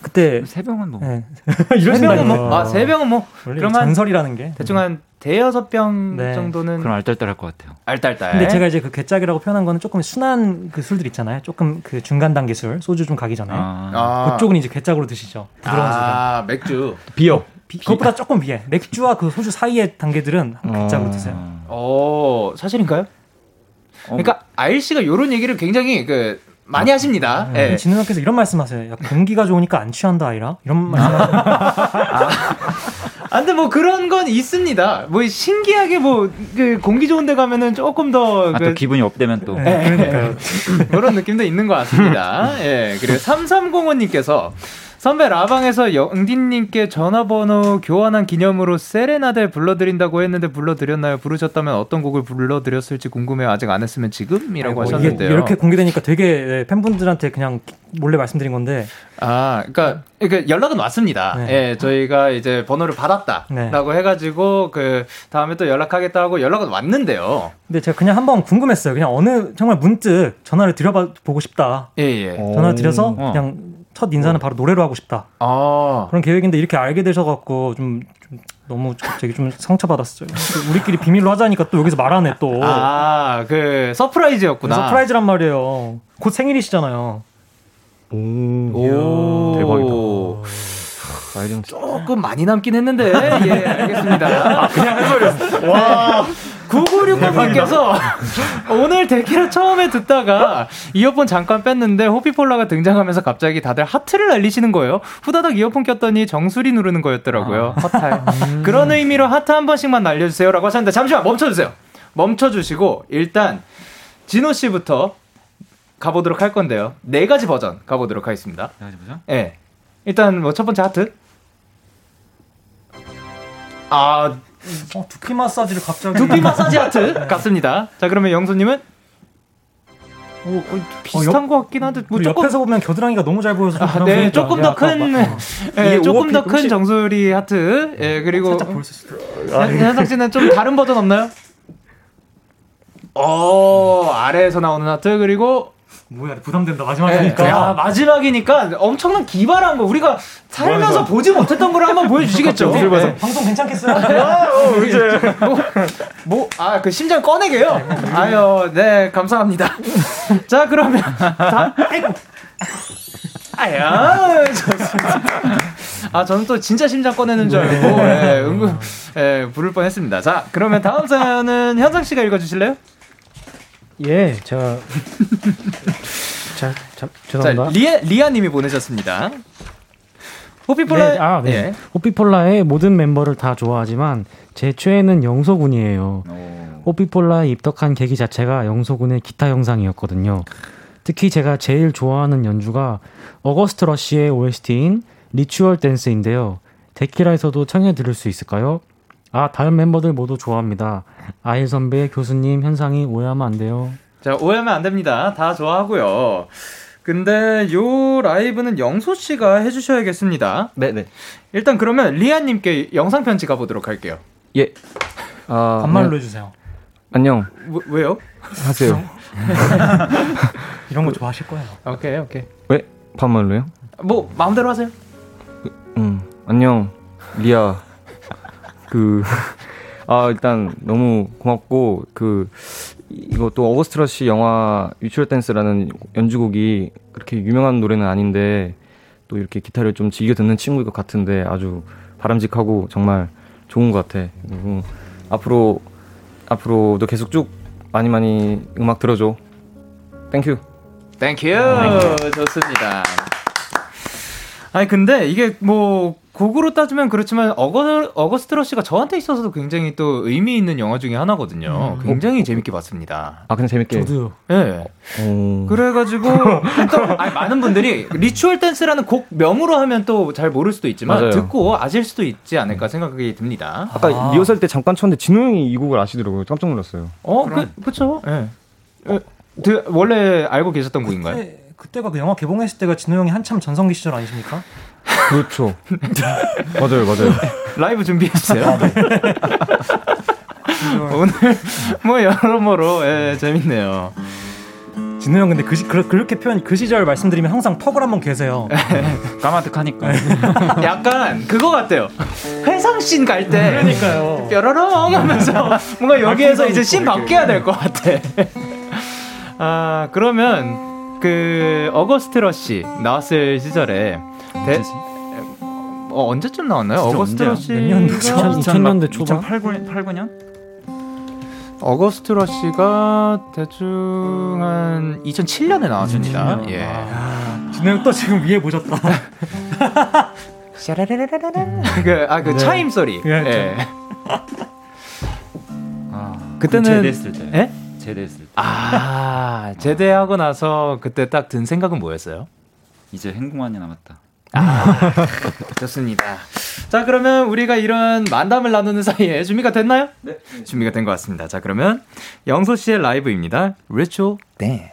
그때 세 병은 뭐 네. 세 병은 뭐. 아, 세 병은 뭐, 한, 전설이라는 게. 대충 한 대여섯 병 네. 정도는 그럼 알딸딸할 것 같아요. 알딸딸. 근데 제가 이제 그 괴짝이라고 표현한 거는 조금 순한 그 술들 있잖아요. 조금 그 중간 단계 술, 소주 좀 가기 전에. 아, 아, 그쪽은 이제 괴짝으로 드시죠. 부드러운 술은. 아, 맥주. 비어. 비- 그것보다 조금 비해. 맥주와 그 소주 사이의 단계들은 괴짝으로 드세요. 어, 사실인가요? 그러니까 아일 씨가 요런 얘기를 굉장히 그 많이 하십니다. 예. 진우 형께서 이런 말씀하세요. 야, 공기가 좋으니까 안 취한다 아이라 이런 말씀. 아, 근데 뭐 그런 건 있습니다. 뭐 신기하게 뭐 그 공기 좋은 데 가면은 조금 더 아, 그, 또 기분이 업되면 또. 예, 그런 느낌도 있는 것 같습니다. 예. 그리고 3305님께서 선배 라방에서 영디님께 전화번호 교환한 기념으로 세레나데 불러드린다고 했는데 불러드렸나요? 부르셨다면 어떤 곡을 불러드렸을지 궁금해요. 아직 안 했으면 지금이라고 아이고, 하셨는데요. 이렇게 공개되니까 되게 예, 팬분들한테 그냥 몰래 말씀드린 건데 아, 그러니까, 그러니까 연락은 왔습니다. 네. 예, 저희가 이제 번호를 받았다라고 네. 해가지고 그 다음에 또 연락하겠다 하고 연락은 왔는데요. 근데 제가 그냥 한번 궁금했어요. 그냥 어느 정말 문득 전화를 드려보고 싶다. 예, 예. 전화 드려서 어. 그냥 첫 인사는 바로 노래로 하고 싶다. 아. 그런 계획인데 이렇게 알게 되셔갖고 좀, 좀 너무 갑자기 좀 상처받았어요. 우리끼리 비밀로 하자니까 또 여기서 말하네 또. 아, 그 surprise였구나. surprise란 말이에요. 곧 생일이시잖아요. 오, 오. 대박이다. 조금 많이 남긴 했는데, 예, 알겠습니다. 아, 그냥 해버렸어. 와. 9969님께서 오늘 데키라 처음에 듣다가 이어폰 잠깐 뺐는데 호피폴라가 등장하면서 갑자기 다들 하트를 날리시는 거예요. 후다닥 이어폰 꼈더니 정수리 누르는 거였더라고요. 허탈. 그런 의미로 하트 한 번씩만 날려주세요 라고 하셨는데 잠시만 멈춰주세요. 멈춰주시고 일단 진호 씨부터 가보도록 할 건데요. 네 가지 버전 가보도록 하겠습니다. 네 가지 버전? 예. 일단 뭐 첫 번째 하트. 아 어, 두피 마사지를 갑자기. 두피 마사지 하트 같습니다. 자 그러면 영소님은 오, 어, 비슷한 어, 것 같긴 한데 뭐 그리고 조금 옆에서 보면 겨드랑이가 너무 잘 보여서 좀 아, 네, 조금 더 큰, 약간 예, 이게 조금 더 큰 정수리 하트. 예, 그리고 살짝 보일 수 있어요. 현- 현상 씨는 좀 다른 버전 없나요? 어, 아래에서 나오는 하트 그리고 뭐야 부담된다 예, 마지막이니까. 야, 마지막이니까 엄청난 기발한 거 우리가 살면서 보지 못했던 걸 한번 보여주시겠죠? 봐서? 예. 방송 괜찮겠어요? 어, 이제 뭐, 아, 그 심장 꺼내게요? 아유, 네, 감사합니다. 자, 그러면. 다, 아이고. 아야, 좋습니다. 아, 저는 또 진짜 심장 꺼내는 줄 알고, 예, 은근, 예, 부를 뻔 했습니다. 자, 그러면 다음 사연은 현상 씨가 읽어주실래요? 예, 제가 자, 자, 자, 죄송합니다. 리아, 리아 님이 보내셨습니다. 호피폴라. 네, 아, 네. 예. 호피폴라의 모든 멤버를 다 좋아하지만 제 최애는 영소군이에요. 호피폴라에 입덕한 계기 자체가 영소군의 기타 영상이었거든요. 특히 제가 제일 좋아하는 연주가 August Rush의 OST인 Ritual Dance인데요. 데키라에서도 청해 들을 수 있을까요? 아, 다른 멤버들 모두 좋아합니다. 아일 선배, 교수님, 현상이 오해하면 안 돼요. 자, 오해하면 안 됩니다. 다 좋아하고요. 근데 요 라이브는 영소 씨가 해주셔야겠습니다. 네네. 일단 그러면 리아님께 영상 편지 가보도록 할게요. 예. 아, 반말로 네. 해주세요. 안녕. 왜, 왜요? 하세요. 이런 거 좋아하실 거예요. 오케이, 오케이. 왜? 반말로요? 뭐 마음대로 하세요. 음, 안녕, 리아. 그, 아, 일단 너무 고맙고, 그, 이거 또 어거스트러 씨 영화 유추얼 댄스라는 연주곡이 그렇게 유명한 노래는 아닌데, 또 이렇게 기타를 좀 즐겨 듣는 친구일 것 같은데 아주 바람직하고 정말 좋은 것 같아. 그리고 앞으로, 앞으로도 계속 쭉 많이 많이 음악 들어줘. Thank you. Thank you. 좋습니다. 아니 근데 이게 뭐 곡으로 따지면 그렇지만 어거 August Rush가 저한테 있어서도 굉장히 또 의미 있는 영화 중에 하나거든요. 굉장히 재밌게 봤습니다. 아, 근데 재밌게. 저도요. 예. 오. 그래가지고 또 아니, 많은 분들이 Ritual Dance라는 곡 명으로 하면 또 잘 모를 수도 있지만 맞아요. 듣고 아실 수도 있지 않을까 생각이 듭니다. 아까 리허설 때 잠깐 쳤는데 진호 형이 이 곡을 아시더라고요. 깜짝 놀랐어요. 어, 그, 그쵸. 예. 예. 그, 원래 알고 계셨던 곡인가요? 그때, 그때가 그 영화 개봉했을 때가 진호 형이 한참 전성기 시절 아니십니까? 그렇죠. 맞아요, 맞아요. 라이브 준비했어요. 오늘 뭐 여러모로 예, 재밌네요. 진호 형 근데 그, 시, 그, 그렇게 표현 그 시절 말씀드리면 항상 턱을 한번 계세요. 까마득하니까. 약간 그거 같아요. 회상씬 갈 때 그러니까요. 뾰로롱 하면서 뭔가 여기에서 말풍선 이제 씬 바뀌어야 될 것 같아. 아 그러면 그 어거스트 러시 나왔을 시절에 대, 어, 언제쯤 나왔나요? 어거스트 년도죠? 2000년대 초반? 2008, 8, 9년? 어거스트 러시가 대충 한 2007년에 나왔습니다. 2007년? 예. 진호 형또 지금 위에 보셨다. 그, 아, 그 네. 차임 소리. 예, 예. 아, 그때는 제대했을 때. 예? 제대했을 때. 아, 제대하고 나서 그때 딱 든 생각은 뭐였어요? 이제 행복만이 남았다. 아, 좋습니다. 자, 그러면 우리가 이런 만담을 나누는 사이에 준비가 됐나요? 네. 준비가 된 것 같습니다. 자, 그러면 영소 씨의 라이브입니다. Ritual Dance.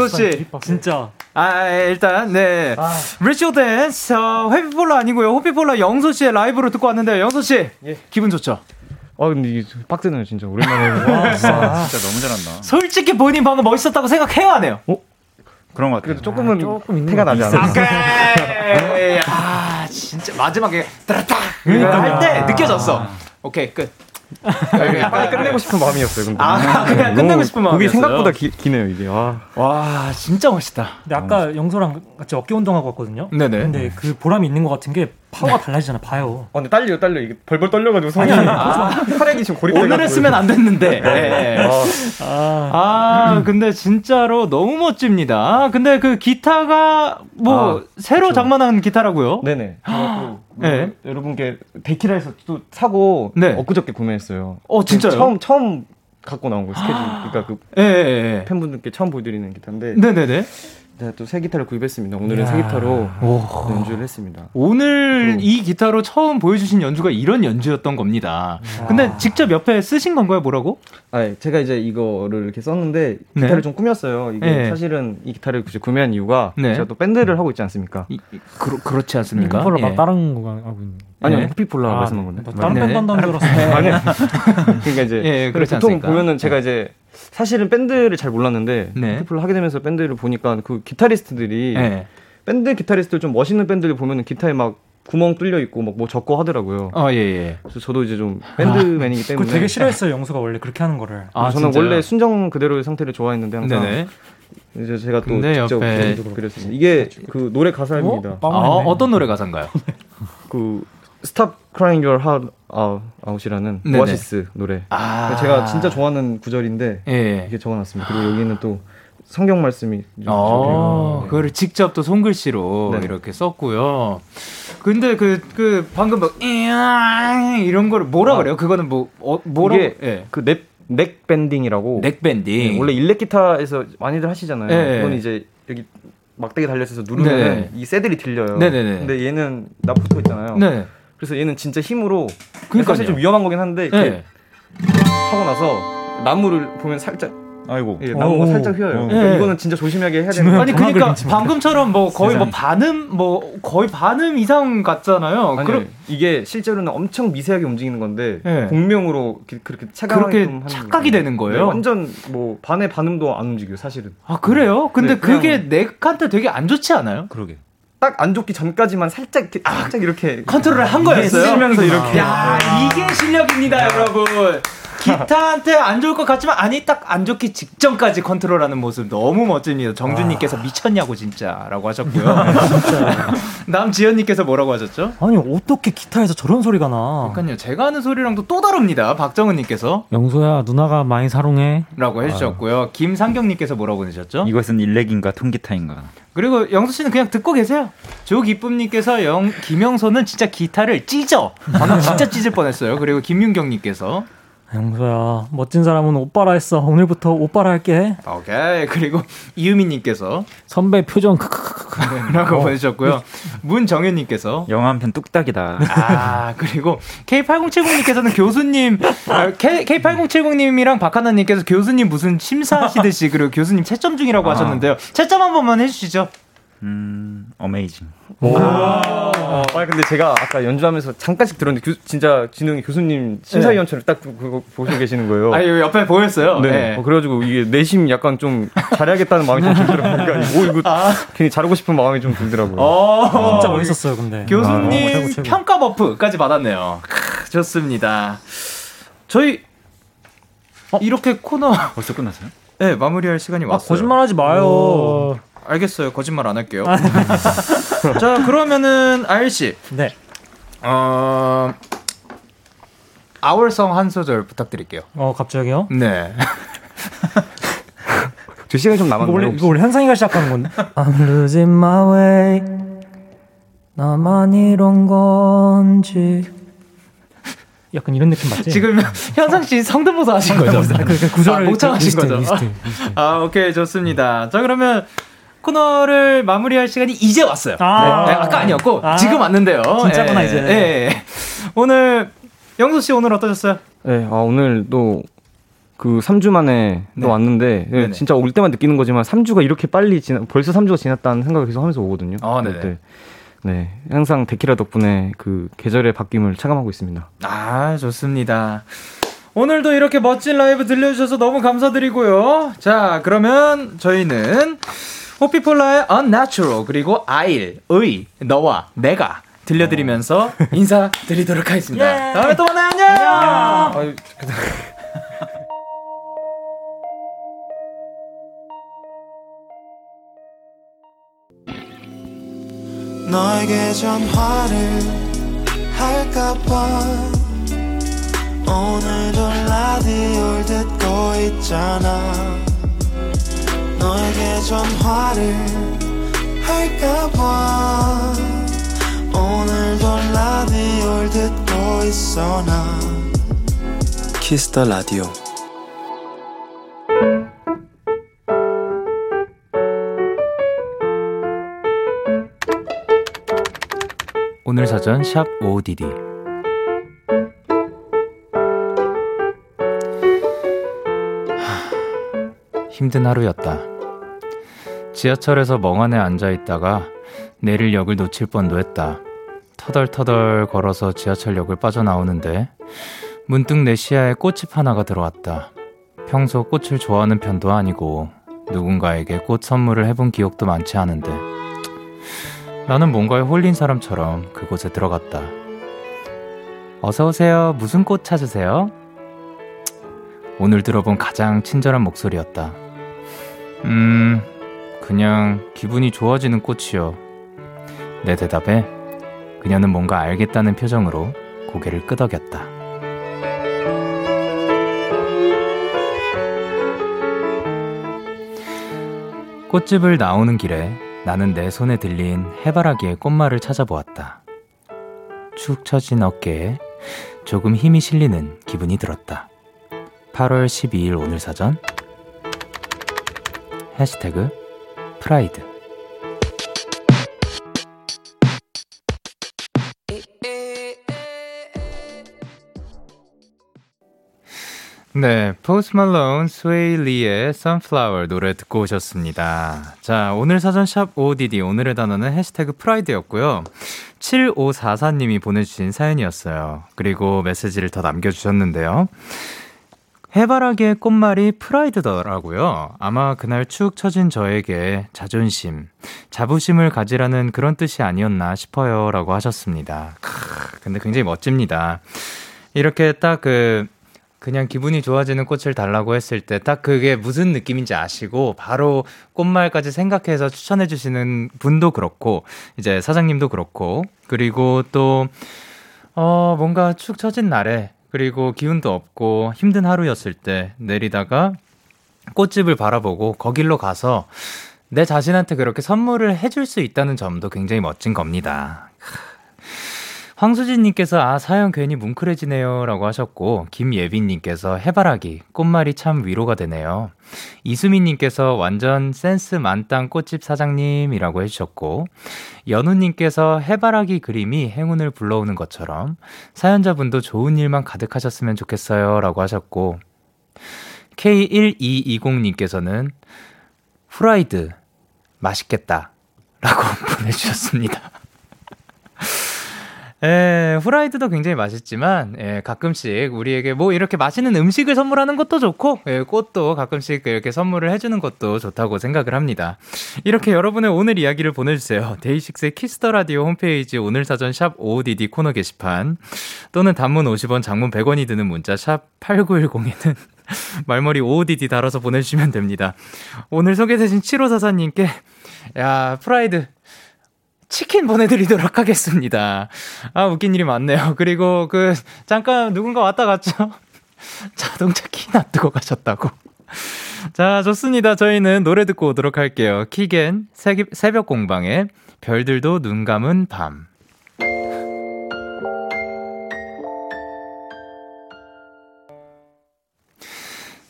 영소 씨. 진짜. 아, 일단, 네. Ritual Dance, 어, 회피폴라 아니고요. 호피폴라 영소 씨의 라이브로 듣고 왔는데요. 영소 씨. 기분 좋죠? 아 근데 이게 빡세네요 진짜 오랜만에. 와, 진짜 너무 잘한다. 솔직히 본인 방금 멋있었다고 생각해요, 안 해요? 그런 것 같아요. 그래도 조금은 조금 있는 태가 것 나지? 오케이. 아, 진짜 마지막에 따라딱 할때 느껴졌어. 오케이, 끝. 빨리 끝내고 싶은 마음이었어요. 근데. 아, 그냥 끝내고 너무 싶은 곡이 마음이었어요? 생각보다 기, 기네요 이게. 아. 와, 진짜 멋있다. 근데 아까 영소랑 같이 어깨 운동하고 왔거든요. 네네. 근데 그 보람이 있는 것 같은 게 파워가 달라지잖아. 봐요. 어, 근데 딸려요, 딸려. 이게 벌벌 떨려가지고 손이. 아니, 아니, 혈액이 지금 고립돼. 오늘 했으면 안 됐는데. 예. 아, 아, 근데 진짜로 너무 멋집니다. 근데 그 기타가 뭐 아, 새로 장만한 기타라고요? 네네. 네. 여러분께 데키라에서 또 사고 네. 엊그저께 구매했어요. 어, 진짜요? 처음 처음 갖고 나온 거예요 스케줄. 그러니까 그 예, 예, 예. 팬분들께 처음 보여드리는 기타인데 네네네. 제가 또새 기타를 구입했습니다. 오늘은. 새 기타로 오. 네, 연주를 했습니다. 오늘 이 기타로 처음 보여주신 연주가 이런 연주였던 겁니다. 근데 직접 옆에 쓰신 건가요, 뭐라고? 아, 예. 제가 이제 이거를 이렇게 썼는데 네. 기타를 좀 꾸몄어요. 이게 네. 사실은 이 기타를 굳이 구매한 이유가 네. 제가 또 밴드를 하고 있지 않습니까? 그러, 그렇지 않습니까? 폴라 예. 다른 거 하고 있는. 아니요, 네. 호피폴라 아, 말씀한 건데. 뭐 다른 밴드 한다는 줄 알았어요. 아니요. 그러니까 이제 예, 그렇지 보통 않습니까? 보면은 제가 이제 사실은 밴드를 잘 몰랐는데 네. 호피폴라 하게 되면서 밴드를 보니까 그 기타리스트들이 네. 밴드 기타리스트들 좀 멋있는 밴드를 보면은 기타에 막 구멍 뚫려 있고 막 뭐 적고 하더라고요. 어, 예, 예. 그래서 저도 이제 좀 밴드맨이기 때문에 그거 되게 싫어했어요. 영수가 원래 그렇게 하는 거를. 아, 저는 원래 순정 그대로의 상태를 좋아했는데 항상 네네. 이제 제가 또 근데 직접 그렸습니다. 이게 그 노래 가사입니다. 어? 어, 어떤 노래 가사인가요? 그 Stop Crying Your Heart Out- 네네. 오아시스 노래. 아. 제가 진짜 좋아하는 구절인데 예. 이게 적어놨습니다. 그리고 여기는 또 성경 말씀이 좀 어, 적혀요. 그걸 직접 또 손글씨로 네. 이렇게 썼고요. 근데 그, 그, 방금 막, 이야, 이런 거를 뭐라 아. 그래요? 그거는 뭐, 어, 뭐라고? 이게 예. 그 넥 넥밴딩이라고 넥밴딩. 네, 원래 일렉 기타에서 많이들 하시잖아요. 예, 예. 그건 이제 여기 막대기 달려서 누르면 네. 이 새들이 들려요. 네네네. 근데 얘는 나 붙어 있잖아요. 네. 그래서 얘는 진짜 힘으로 그러니까요. 사실 좀 위험한 거긴 한데 이렇게 네. 하고 나서 나무를 보면 살짝 아이고. 예, 나무가 오. 살짝 휘어요. 어. 그러니까 예. 이거는 진짜 조심하게 해야 되는 아니 거예요. 그러니까 방금처럼 뭐 거의 뭐 반음 뭐 거의 반음 이상 같잖아요. 아니 그럼 이게 실제로는 엄청 미세하게 움직이는 건데 예. 공명으로 기- 그렇게 체감하게끔 그렇게 착각이 거예요. 되는 거예요? 네, 완전 뭐 반의 반음도 안 움직여요, 사실은. 아 그래요? 근데 네, 그게 넥한테 되게 안 좋지 않아요? 그러게. 딱 안 좋기 전까지만 살짝 이렇게 살짝 이렇게 컨트롤을 한 거였어요. 쓰면서 이렇게 야 이게 실력입니다, 여러분. 기타한테 안 좋을 것 같지만 아니 딱 안 좋기 직전까지 컨트롤하는 모습 너무 멋집니다. 정준님께서 미쳤냐고 진짜라고 하셨고요. 남지현님께서 뭐라고 하셨죠? 아니 어떻게 기타에서 저런 소리가 나? 그러니까요, 제가 하는 소리랑도 또 다릅니다. 박정은님께서 영소야 누나가 많이 사랑해. 라고 해주셨고요. 김상경님께서 뭐라고 보내셨죠? 이것은 일렉인가 통기타인가. 그리고 영수 씨는 그냥 듣고 계세요. 조기쁨님께서 영 김영선은 진짜 기타를 찢어. 방금 진짜 찢을 뻔했어요. 그리고 김윤경님께서 영수야 멋진 사람은 오빠라 했어. 오늘부터 오빠라 할게. 오케이 그리고 이유미님께서 선배 표정 라고 보내주셨고요. 문정현님께서 영화 한 편 뚝딱이다. 아 그리고 K8070님께서는 교수님 아, K, K8070님이랑 박하나님께서 교수님 무슨 심사하시듯이 그리고 교수님 채점 중이라고 아. 하셨는데요. 채점 한 번만 해주시죠. 음, 어메이징. 아, 아니 근데 제가 아까 연주하면서 잠깐씩 들었는데 교- 진짜 진웅이 교수님 심사위원처럼 딱 그거 보시고 계시는 거예요. 아 이거 옆에 보였어요. 네. 네. 어, 그래가지고 이게 내심 약간 좀 잘해야겠다는 마음이 좀 들더라고요. 그러니까 오 이거 괜히 잘하고 싶은 마음이 좀 들더라고요. 어, 진짜 멋있었어요, 근데. 교수님 아, 최고, 최고. 평가 버프까지 받았네요. 크, 좋습니다. 저희 이렇게 코너 벌써 끝났어요? 네 마무리할 시간이 아, 왔어요. 거짓말하지 마요. 알겠어요. 거짓말 안 할게요. 자 그러면은 아일 씨, 네. 어 아월성 한 소절 부탁드릴게요. 어 갑자기요? 네. 두 시간 좀 남았네요. 원래 이거 원래 현상이가 시작하는 건데. I'm losing my way. 나만 이런 건지. 약간 이런 느낌 맞지? 지금 현상 씨 성대모사 하신 거죠? 그, 그 구절을 아, 모창하신 리스트, 거죠? 리스트, 아 오케이 좋습니다. 자 그러면 코너를 마무리할 시간이 이제 왔어요. 아. 네, 아까 아니었고 아. 지금 왔는데요. 진짜구나, 예, 이제. 예, 예. 오늘 영소 씨 오늘 어떠셨어요? 네, 아, 오늘 또그 3주 만에 네. 또 왔는데 예, 네네. 진짜 올 때만 느끼는 거지만 3주가 이렇게 빨리 지나 벌써 3주가 지났다는 생각을 계속 하면서 오거든요. 아, 네네. 네. 네, 항상 데키라 덕분에 그 계절의 바뀜을 체감하고 있습니다. 아 좋습니다. 오늘도 이렇게 멋진 라이브 들려주셔서 너무 감사드리고요. 자 그러면 저희는 호피폴라의 Unnatural 그리고 아일, 의, 너와 내가 들려드리면서 인사드리도록 하겠습니다. 다음에 또 만나요. 안녕. 너에게 전화를 할까봐 오늘도 라디오를 듣고 있잖아 너에게 전화를 할까봐 오늘도 라디오를 듣고 있어 나. 키스 더 라디오 오늘 사전 샵 ODD 힘든 하루였다. 지하철에서 멍하니 앉아 있다가 내릴 역을 놓칠 뻔도 했다. 터덜터덜 걸어서 지하철역을 빠져나오는데 문득 내 시야에 꽃집 하나가 들어왔다. 평소 꽃을 좋아하는 편도 아니고 누군가에게 꽃 선물을 해본 기억도 많지 않은데 나는 뭔가에 홀린 사람처럼 그곳에 들어갔다. 어서오세요. 무슨 꽃 찾으세요? 오늘 들어본 가장 친절한 목소리였다. 음, 그냥 기분이 좋아지는 꽃이요. 내 대답에 그녀는 뭔가 알겠다는 표정으로 고개를 끄덕였다. 꽃집을 나오는 길에 나는 내 손에 들린 해바라기의 꽃말을 찾아보았다. 축 처진 어깨에 조금 힘이 실리는 기분이 들었다. 8월 12일 오늘 사전 해시태그 프라이드 네, 포스트 말론 스웨이 리의 Sunflower 노래 듣고 오셨습니다. 자, 오늘 사전샵 ODD 오늘의 단어는 해시태그 프라이드였고요. 7544님이 보내주신 사연이었어요. 그리고 메시지를 더 남겨주셨는데요. 해바라기의 꽃말이 프라이드더라고요. 아마 그날 축 처진 저에게 자존심, 자부심을 가지라는 그런 뜻이 아니었나 싶어요. 라고 하셨습니다. 크, 근데 굉장히 멋집니다. 이렇게 딱 그, 그냥 기분이 좋아지는 꽃을 달라고 했을 때 딱 그게 무슨 느낌인지 아시고 바로 꽃말까지 생각해서 추천해 주시는 분도 그렇고 이제 사장님도 그렇고 그리고 또 어, 뭔가 축 처진 날에 그리고 기운도 없고 힘든 하루였을 때 내리다가 꽃집을 바라보고 거길로 가서 내 자신한테 그렇게 선물을 해줄 수 있다는 점도 굉장히 멋진 겁니다. 황수진님께서 아 사연 괜히 뭉클해지네요라고 하셨고 김예빈님께서 해바라기 꽃말이 참 위로가 되네요. 이수민님께서 완전 센스 만땅 꽃집 사장님이라고 해주셨고 연우님께서 해바라기 그림이 행운을 불러오는 것처럼 사연자분도 좋은 일만 가득하셨으면 좋겠어요라고 하셨고 K1220님께서는 후라이드 맛있겠다 라고 보내주셨습니다. 예, 후라이드도 굉장히 맛있지만, 예, 가끔씩 우리에게 뭐 이렇게 맛있는 음식을 선물하는 것도 좋고, 예, 꽃도 가끔씩 이렇게 선물을 해주는 것도 좋다고 생각을 합니다. 이렇게 여러분의 오늘 이야기를 보내주세요. 데이식스의 키스 더 라디오 홈페이지 오늘 사전 샵 ODD 코너 게시판, 또는 단문 50원, 장문 100원이 드는 문자 샵 8910에는 말머리 ODD 달아서 보내주시면 됩니다. 오늘 소개되신 7544님께, 야, 프라이드, 치킨 보내드리도록 하겠습니다. 아, 웃긴 일이 많네요. 그리고 그, 잠깐 누군가 왔다 갔죠? 자동차 키 놔두고 가셨다고. 자, 좋습니다. 저희는 노래 듣고 오도록 할게요. 키겐, 새벽 공방에 별들도 눈 감은 밤.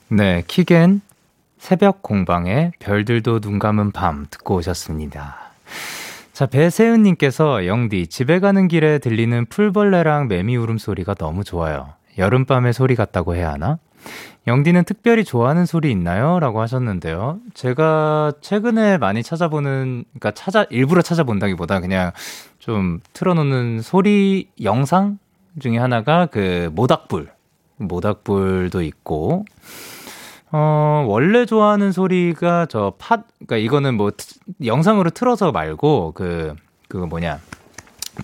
네, 키겐, 새벽 공방에 별들도 눈 감은 밤 듣고 오셨습니다. 자, 배세은님께서 영디, 집에 가는 길에 들리는 풀벌레랑 매미 울음소리가 너무 좋아요. 여름밤의 소리 같다고 해야 하나? 영디는 특별히 좋아하는 소리 있나요? 라고 하셨는데요. 제가 최근에 많이 찾아보는, 그러니까 찾아, 일부러 찾아본다기보다 그냥 좀 틀어놓는 소리 영상 중에 하나가 그 모닥불. 모닥불도 있고, 어, 원래 좋아하는 소리가 저 팟, 그니까 이거는 뭐 트, 영상으로 틀어서 말고 그, 그거 뭐냐.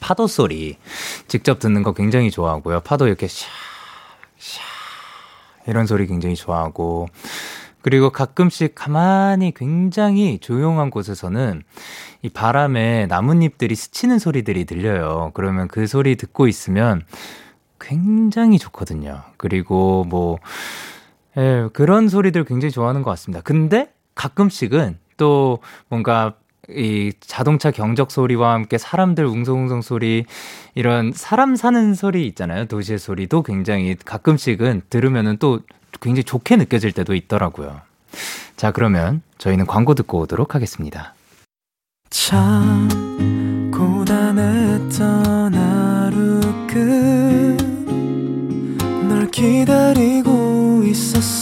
파도 소리 직접 듣는 거 굉장히 좋아하고요. 파도 이렇게 샤, 샤, 이런 소리 굉장히 좋아하고. 그리고 가끔씩 가만히 굉장히 조용한 곳에서는 이 바람에 나뭇잎들이 스치는 소리들이 들려요. 그러면 그 소리 듣고 있으면 굉장히 좋거든요. 그리고 뭐, 예, 그런 소리들 굉장히 좋아하는 것 같습니다. 근데 가끔씩은 또 뭔가 이 자동차 경적 소리와 함께 사람들 웅성웅성 소리, 이런 사람 사는 소리 있잖아요. 도시의 소리도 굉장히 가끔씩은 들으면은 또 굉장히 좋게 느껴질 때도 있더라고요. 자, 그러면 저희는 광고 듣고 오도록 하겠습니다. 참 고단했던 하루 끝널 기다리고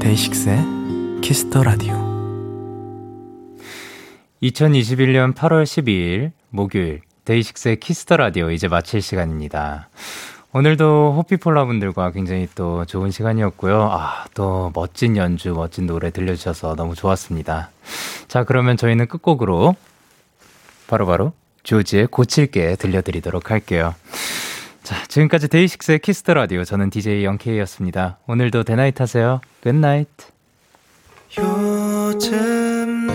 데이식스의 키스 더 라디오 2021년 8월 12일 목요일 데이식스의 키스 더 라디오 이제 마칠 시간입니다. 오늘도 호피폴라 분들과 굉장히 또 좋은 시간이었고요. 아, 또 멋진 연주, 멋진 노래 들려주셔서 너무 좋았습니다. 자, 그러면 저희는 끝곡으로 바로바로 조지의 고칠게 들려드리도록 할게요. 자, 지금까지 데이식스의 키스 더 라디오 저는 DJ 영케이였습니다. 오늘도 데나잇 하세요. Good night. 요즘